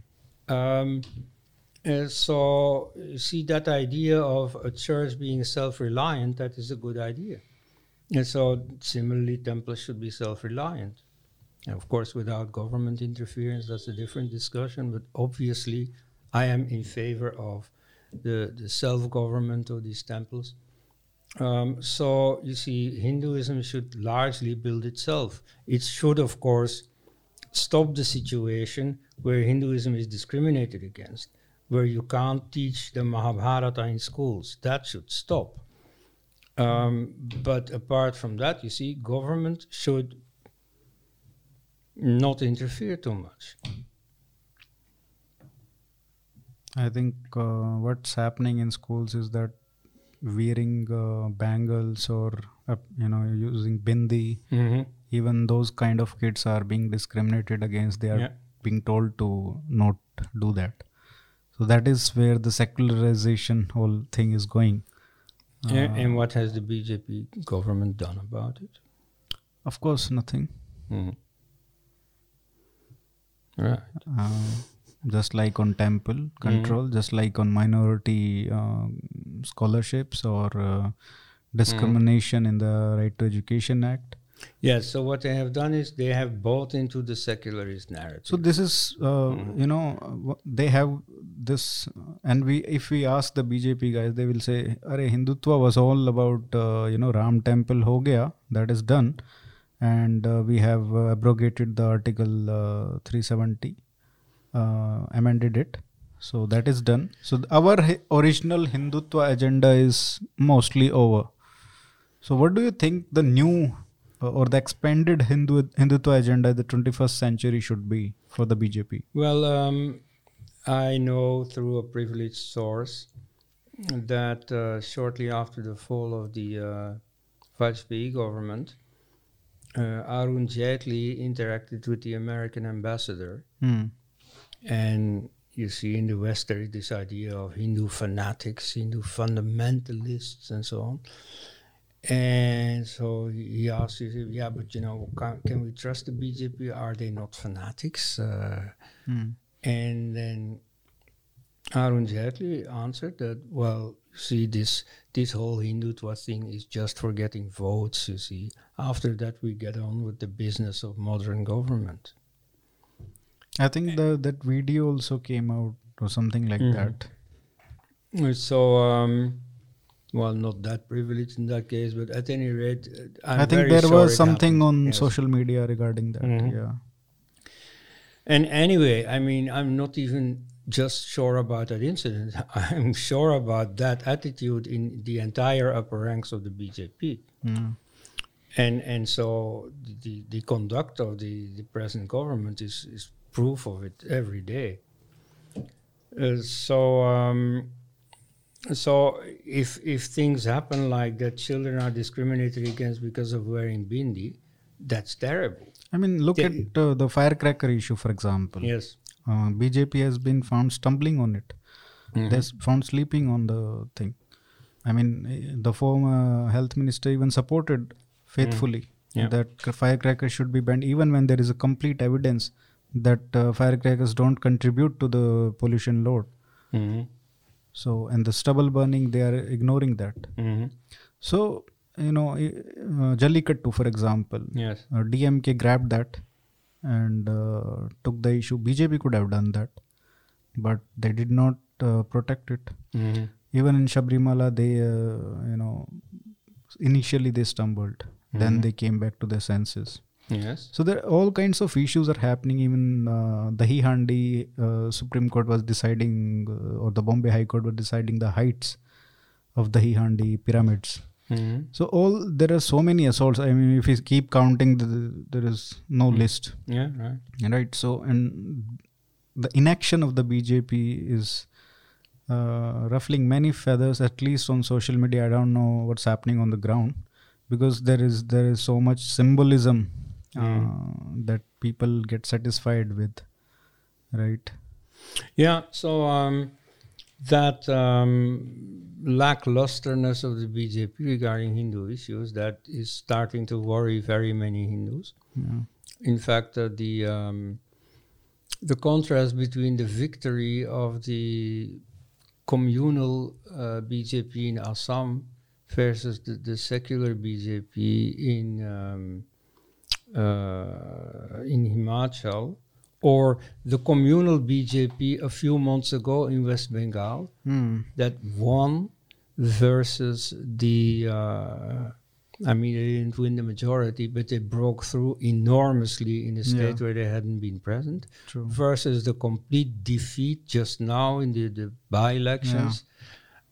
Um, uh, so you see that idea of a church being self-reliant, that is a good idea. And so similarly, temples should be self-reliant. And of course, without government interference, that's a different discussion. But obviously, I am in favor of the, the self-government of these temples. Um, so you see, Hinduism should largely build itself. It should, of course, stop the situation where Hinduism is discriminated against, where you can't teach the Mahabharata in schools. That should stop. Um, but apart from that, you see, government should not interfere too much. I think uh, what's happening in schools is that wearing uh, bangles or uh, you know using bindi, Mm-hmm. even those kind of kids are being discriminated against. They are Yeah. being told to not do that. So that is where the secularization whole thing is going. A- Uh, and what has the BJP government done about it? Of course, nothing. Mhm. Right. Uh, just like on temple control, just like on minority uh, scholarships or uh, discrimination in the Right to Education Act. Yes. So what they have done is they have bought into the secularist narrative. So this is, uh, Mhm. you know, uh, they have this, uh, and we, if we ask the BJP guys, they will say, "Arey, Hindutva was all about, uh, you know, Ram temple ho gaya, that is done, and uh, we have uh, abrogated the Article uh, 370, uh, amended it, so that is done. So our hi- original Hindutva agenda is mostly over. So what do you think the new uh, or the expanded Hindu Hindutva agenda the 21st century should be for the BJP? Well, um, I know through a privileged source that uh, shortly after the fall of the uh, Vajpayee government, uh, Arun Jaitley interacted with the American ambassador. Hmm. And you see in the West there is this idea of Hindu fanatics, Hindu fundamentalists, and so on. And so he asked, he said, yeah, but you know, can, can we trust the BJP? Are they not fanatics? Uh, Hmm. and then Arun Jaitley answered that, well, see, this this whole Hindutva thing is just for getting votes, you see. After that, we get on with the business of modern government. I think the that video also came out or something like Mhm. that. So, um, well, not that privileged in that case, but at any rate, uh, I'm i think there was something happened. on Yes. social media regarding that. Mhm. Yeah. And anyway, I mean, I'm not even just sure about that incident. I'm sure about that attitude in the entire upper ranks of the BJP. Hmm. And and so the, the conduct of the, the present government is, is proof of it every day. Uh, so um, so if if things happen like that, children are discriminated against because of wearing bindi, that's terrible. I mean, look Yeah. at uh, the firecracker issue, for example. Yes. Uh, BJP has been found stumbling on it. Mhm. They're found sleeping on the thing. I mean, eh, the former health minister even supported faithfully Yeah. that firecrackers should be banned, even when there is a complete evidence that uh, firecrackers don't contribute to the pollution load. Mhm. So, and the stubble burning, they are ignoring that. Mhm. So, you know, uh, Jallikattu, for example, Yes. uh, DMK grabbed that and uh, took the issue. BJP could have done that, but they did not uh, protect it. Mhm. Even in Sabarimala, they, uh, you know, initially they stumbled, then Mhm. they came back to their senses. Yes. So there are all kinds of issues are happening. Even uh, the Handi uh, Supreme Court was deciding, uh, or the Bombay High Court was deciding the heights of the Handi pyramids. Mhm. So all there are so many assaults. I mean, if you keep counting, the, there is no Mm. list, Yeah. Right. right? So and the inaction of the BJP is uh, ruffling many feathers, at least on social media. I don't know what's happening on the ground because there is there is so much symbolism uh, that people get satisfied with, right? Yeah. So um, that um, lacklusterness of the BJP regarding Hindu issues that is starting to worry very many Hindus. Yeah. In fact, uh, the um, the contrast between the victory of the communal uh, BJP in Assam versus the, the secular BJP in um, in Himachal, or the communal BJP a few months ago in West Bengal Hmm. that won versus the uh, I mean they didn't win the majority but they broke through enormously in a state Yeah. where they hadn't been present True. versus the complete defeat just now in the, the by-elections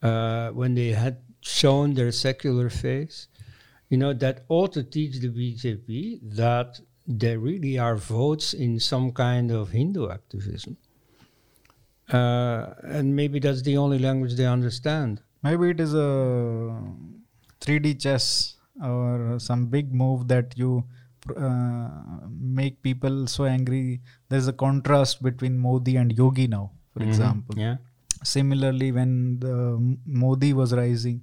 uh, when they had shown their secular face you know that ought to teach the BJP that there really are votes in some kind of Hindu activism uh, and maybe that's the only language they understand Maybe it is a 3D chess or some big move that you uh, make people so angry. There's a contrast between Modi and Yogi now, for Mhm. example. yeah Similarly, when the Modi was rising,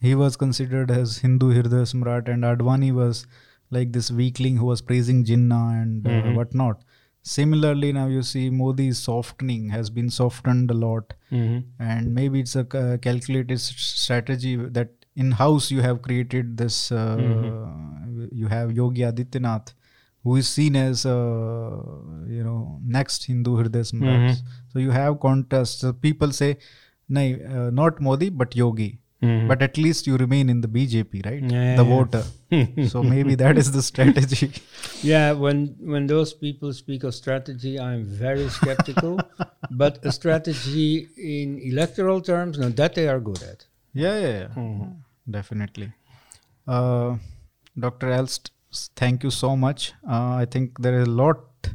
he was considered as Hindu Samrat, and Advani was like this weakling who was praising Jinnah and uh, Mhm. whatnot. Similarly, now you see Modi is softening, has been softened a lot mm-hmm. and maybe it's a ca- calculated strategy that in house you have created this uh, you have yogi adityanath who is seen as uh, you know next hindu hriday Samrat. Mhm. so you have contrast so people say nay, uh, not modi but yogi Mm-hmm. but at least you remain in the bjp right Yeah, the yeah. voter so maybe that is the strategy Yeah, when when those people speak of strategy, I'm very skeptical. but a strategy in electoral terms, no, that they are good at. Yeah, yeah, yeah. Mhm. definitely. Uh, Dr. Elst, thank you so much. Uh, I think there is a lot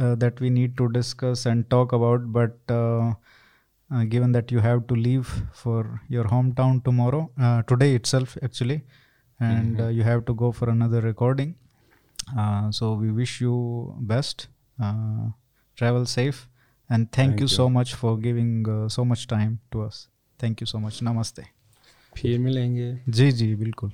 uh, that we need to discuss and talk about, but uh, uh, given that you have to leave for your hometown tomorrow, uh, today itself actually, and uh, you have to go for another recording. Uh, so we wish you best. Uh, travel safe, and thank, Thank you, you. so much for giving uh, so much time to us. Thank you so much. Namaste. फिर मिलेंगे जी जी बिल्कुल